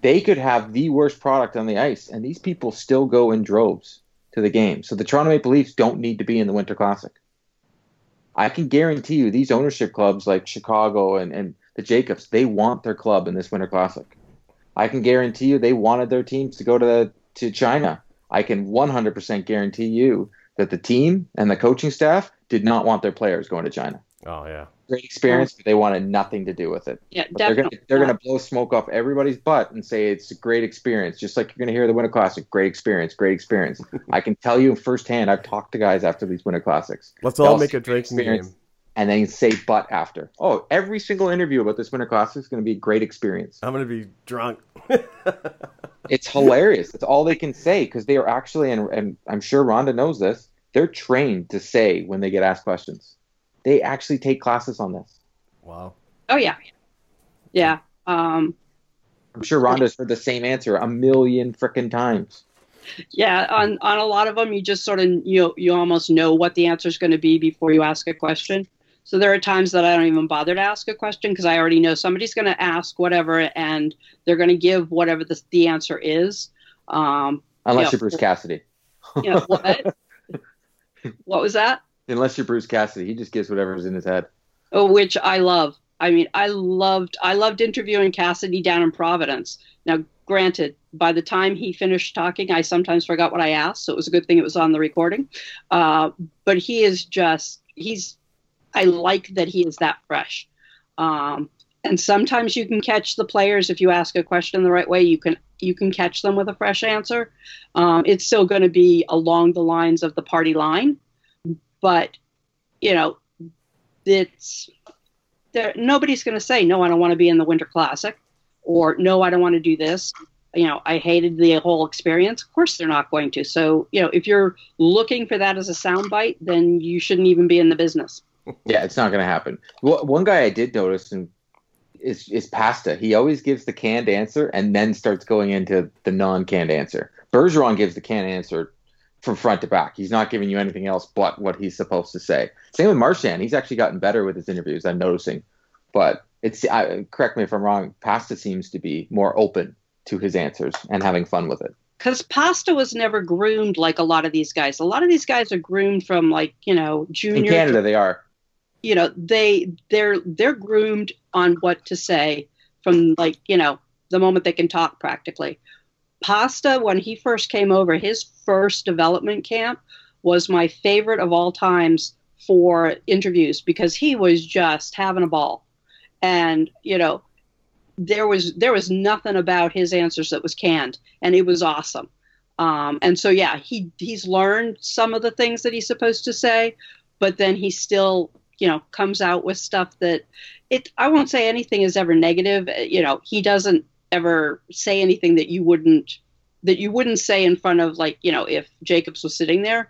they could have the worst product on the ice, and these people still go in droves to the game. So the Toronto Maple Leafs don't need to be in the Winter Classic. I can guarantee you these ownership clubs like Chicago and, and the Jacobs, they want their club in this Winter Classic. I can guarantee you they wanted their teams to go to the, to China. I can 100% guarantee you that the team and the coaching staff did not want their players going to China. Oh yeah. Great experience, but they wanted nothing to do with it. Yeah, But they're definitely. gonna they're gonna blow smoke off everybody's butt and say it's a great experience, just like you're gonna hear the Winter Classic. Great experience, great experience. I can tell you firsthand. I've talked to guys after these Winter Classics. Let's They'll all make a drinking experience. game. and then say butt after. Oh, every single interview about this Winter Classic is going to be a great experience. I'm gonna be drunk. It's hilarious. That's all they can say because they are actually, and, and I'm sure Rhonda knows this, they're trained to say when they get asked questions. They actually take classes on this. wow. Oh yeah, yeah. Um, I'm sure Rhonda's heard the same answer a million frickin' times. yeah. On on a lot of them, you just sort of you you almost know what the answer is going to be before you ask a question. So there are times that I don't even bother to ask a question because I already know somebody's going to ask whatever, and they're going to give whatever the the answer is. Um, Unless Yeah. you're Bruce Cassidy. you know what? what was that? Unless you're Bruce Cassidy, he just gives whatever's in his head. Oh, which I love. I mean, I loved I loved interviewing Cassidy down in Providence. Now, granted, by the time he finished talking, I sometimes forgot what I asked, so it was a good thing it was on the recording. Uh, but he is just he's I like that he is that fresh. Um, and sometimes you can catch the players if you ask a question the right way. You can you can catch them with a fresh answer. Um, it's still going to be along the lines of the party line, but you know, it's there. Nobody's going to say no. I don't want to be in the Winter Classic, or no, I don't want to do this. You know, I hated the whole experience. Of course, they're not going to. So, you know, if you're looking for that as a soundbite, then you shouldn't even be in the business. Yeah, it's not going to happen. Well, one guy I did notice and is is Pasta. He always gives the canned answer and then starts going into the non-canned answer. Bergeron gives the canned answer from front to back. He's not giving you anything else but what he's supposed to say. Same with Marchand. He's actually gotten better with his interviews. I'm noticing, but it's I, correct me if I'm wrong. Pasta seems to be more open to his answers and having fun with it. because pasta was never groomed like a lot of these guys. A lot of these guys are groomed from like you know junior. In. Canada, they are. You know they they're they're groomed on what to say from like you know the moment they can talk practically. Pasta when he first came over, his first development camp was my favorite of all times for interviews because he was just having a ball, and you know, there was there was nothing about his answers that was canned, and it was awesome. Um, and so yeah, he he's learned some of the things that he's supposed to say, but then he still you know comes out with stuff that it I won't say anything is ever negative. You know, he doesn't ever say anything that you wouldn't that you wouldn't say in front of like you know if Jacobs was sitting there,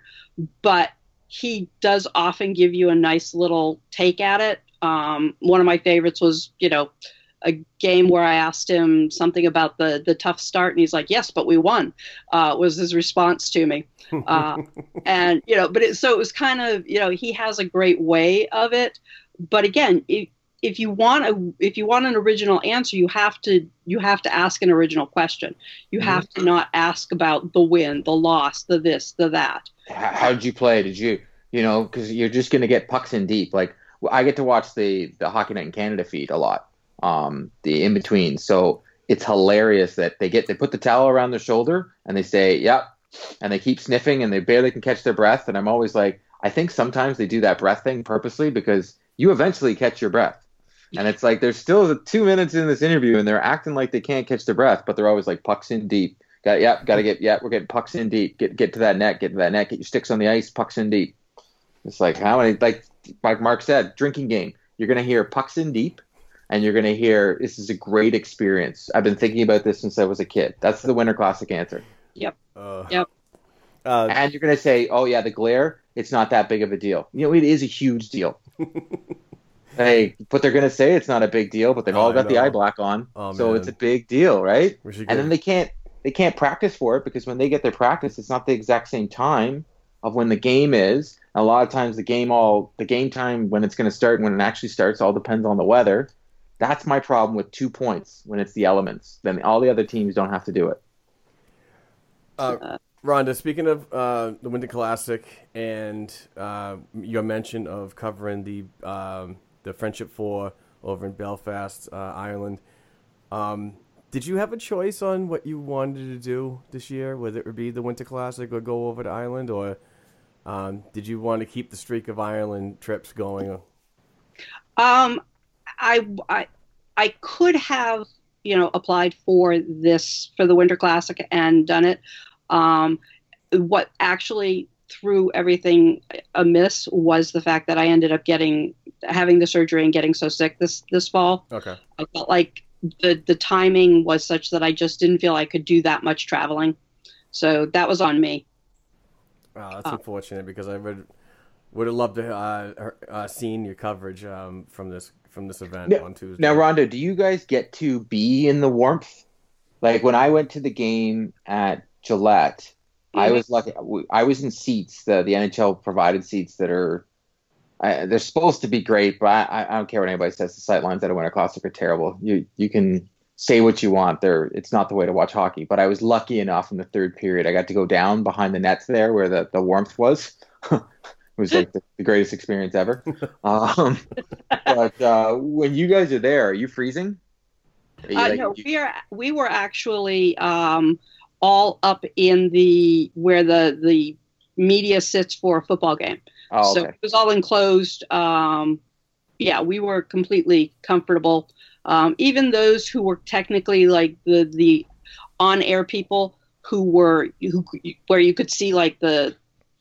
but he does often give you a nice little take at it. Um, one of my favorites was you know a game where I asked him something about the the tough start, and he's like, "Yes, but we won." Uh, was his response to me, uh, and you know, but it, so it was kind of you know he has a great way of it, but again, it, if you want a if you want an original answer, you have to you have to ask an original question. You mm-hmm. have to not ask about the win, the loss, the this, the that. How did you play? Did you you know because you're just going to get pucks in deep. Like I get to watch the the Hockey Night in Canada feed a lot, um, the in between. So it's hilarious that they get they put the towel around their shoulder and they say yep, and they keep sniffing and they barely can catch their breath. And I'm always like, I think sometimes they do that breath thing purposely because you eventually catch your breath and it's like there's still two minutes in this interview, and they're acting like they can't catch their breath, but they're always like pucks in deep. Got yeah, got to get yeah, we're getting pucks in deep. Get get to that net, get to that net, get your sticks on the ice, pucks in deep. It's like how many like like Mark said, drinking game. You're gonna hear pucks in deep, and you're gonna hear this is a great experience. I've been thinking about this since I was a kid. That's the Winter Classic answer. Yep. Uh, yep. Uh, and you're gonna say, oh yeah, the glare. It's not that big of a deal. You know, it is a huge deal. Hey, but they're gonna say it's not a big deal, but they've oh, all got the eye black on, oh, so man. it's a big deal, right? And then they can't they can't practice for it because when they get their practice, it's not the exact same time of when the game is. And a lot of times, the game all the game time when it's going to start and when it actually starts all depends on the weather. That's my problem with two points when it's the elements. Then all the other teams don't have to do it. Uh, Rhonda, speaking of uh, the Winter Classic and uh, your mention of covering the um, the Friendship Four over in Belfast, uh, Ireland. Um, did you have a choice on what you wanted to do this year, whether it would be the Winter Classic or go over to Ireland, or um, did you want to keep the streak of Ireland trips going? Um, I, I, I could have, you know, applied for this for the Winter Classic and done it. Um, what actually threw everything amiss was the fact that I ended up getting having the surgery and getting so sick this this fall. Okay. I felt like the the timing was such that I just didn't feel I could do that much traveling. So that was on me. Wow, that's uh, unfortunate because I would would have loved to uh, uh seen your coverage um, from this from this event now, on Tuesday. Now, Rhonda, do you guys get to be in the warmth? Like when I went to the game at Gillette, I was lucky. I was in seats, the the NHL provided seats that are I, they're supposed to be great, but I, I don't care what anybody says. The sight lines at a Winter Classic are terrible. You you can say what you want. There, it's not the way to watch hockey. But I was lucky enough in the third period. I got to go down behind the nets there where the, the warmth was. it was like the, the greatest experience ever. Um, but uh, when you guys are there, are you freezing? Are you, uh, like, no, you... we are. We were actually um, all up in the where the the media sits for a football game. Oh, okay. So it was all enclosed. Um, yeah, we were completely comfortable. Um, even those who were technically like the the on air people who were who where you could see like the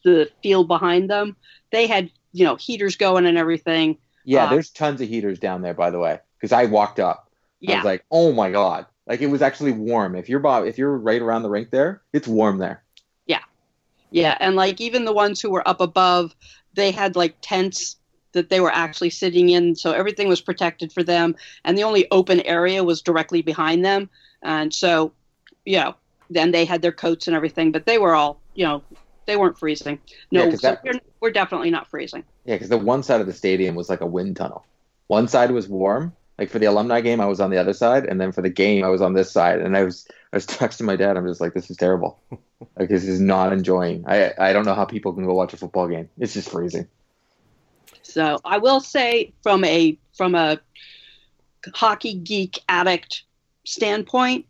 the field behind them, they had you know heaters going and everything. Yeah, uh, there's tons of heaters down there, by the way, because I walked up. Yeah. I was like, oh my god, like it was actually warm. If you're if you're right around the rink there, it's warm there. Yeah, yeah, and like even the ones who were up above, they had like tents that they were actually sitting in, so everything was protected for them, and the only open area was directly behind them, and so, you know, then they had their coats and everything, but they were all, you know, they weren't freezing. No, yeah, that, we're, we're definitely not freezing. Yeah, because the one side of the stadium was like a wind tunnel. One side was warm, like for the alumni game, I was on the other side, and then for the game, I was on this side, and I was I was texting my dad. I'm just like, this is terrible. like this is not enjoying. I I don't know how people can go watch a football game. It's just freezing. So I will say from a from a hockey geek addict standpoint,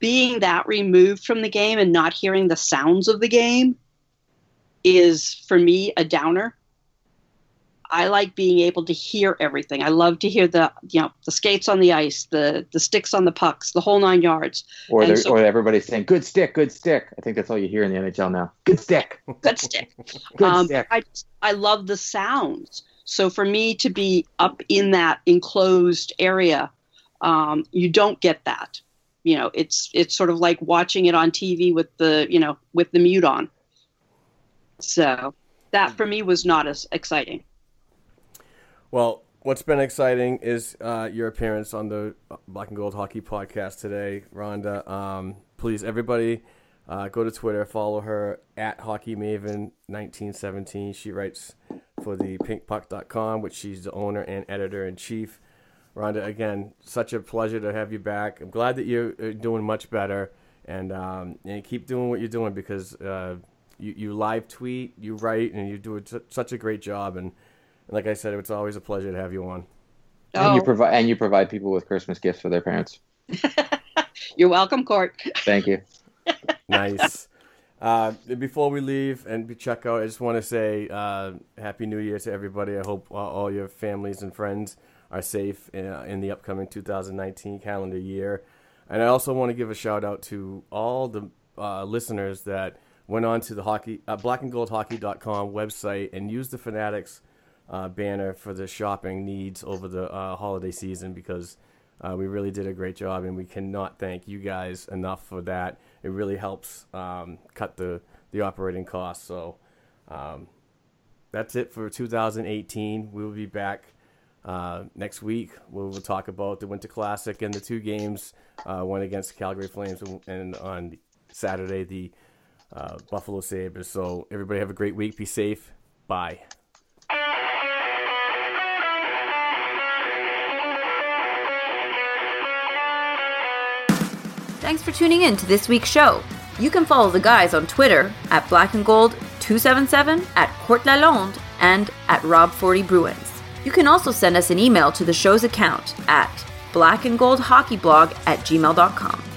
being that removed from the game and not hearing the sounds of the game is for me a downer I like being able to hear everything. I love to hear the you know the skates on the ice, the the sticks on the pucks, the whole nine yards. Or so- or everybody's saying good stick, good stick. I think that's all you hear in the NHL now. Good stick, Good stick. good um, stick. I I love the sounds. So for me to be up in that enclosed area, um, you don't get that. You know, it's it's sort of like watching it on TV with the you know with the mute on. So that for me was not as exciting. Well, what's been exciting is uh, your appearance on the Black and Gold Hockey podcast today, Rhonda. Um, please, everybody, uh, go to Twitter, follow her at Hockey Maven 1917. She writes for the pinkpuck.com, which she's the owner and editor in chief. Rhonda, again, such a pleasure to have you back. I'm glad that you're uh, doing much better, and um, and keep doing what you're doing because uh, you you live tweet, you write, and you do such a great job. And, and like I said, it's always a pleasure to have you on. and you Oh, provide and you provide people with Christmas gifts for their parents. you're welcome, Court. Thank you. Nice. Uh, before we leave and we check out, I just want to say uh, Happy New Year to everybody. I hope uh, all your families and friends are safe in, in the upcoming 2019 calendar year. And I also want to give a shout out to all the uh, listeners that went on to the hockey uh, blackandgoldhockey.com website and used the Fanatics uh, banner for the shopping needs over the uh, holiday season because uh, we really did a great job, and we cannot thank you guys enough for that. It really helps um, cut the, the operating costs. So um, that's it for 2018. We will be back uh, next week. We will talk about the Winter Classic and the two games, uh, one against the Calgary Flames and, and on Saturday the uh, Buffalo Sabres. So everybody have a great week. Be safe. Bye. Thanks for tuning in to this week's show. You can follow the guys on Twitter at Black and Gold 277, at Court Lalonde, and at Rob40 Bruins. You can also send us an email to the show's account at blackandgoldhockeyblog at gmail.com.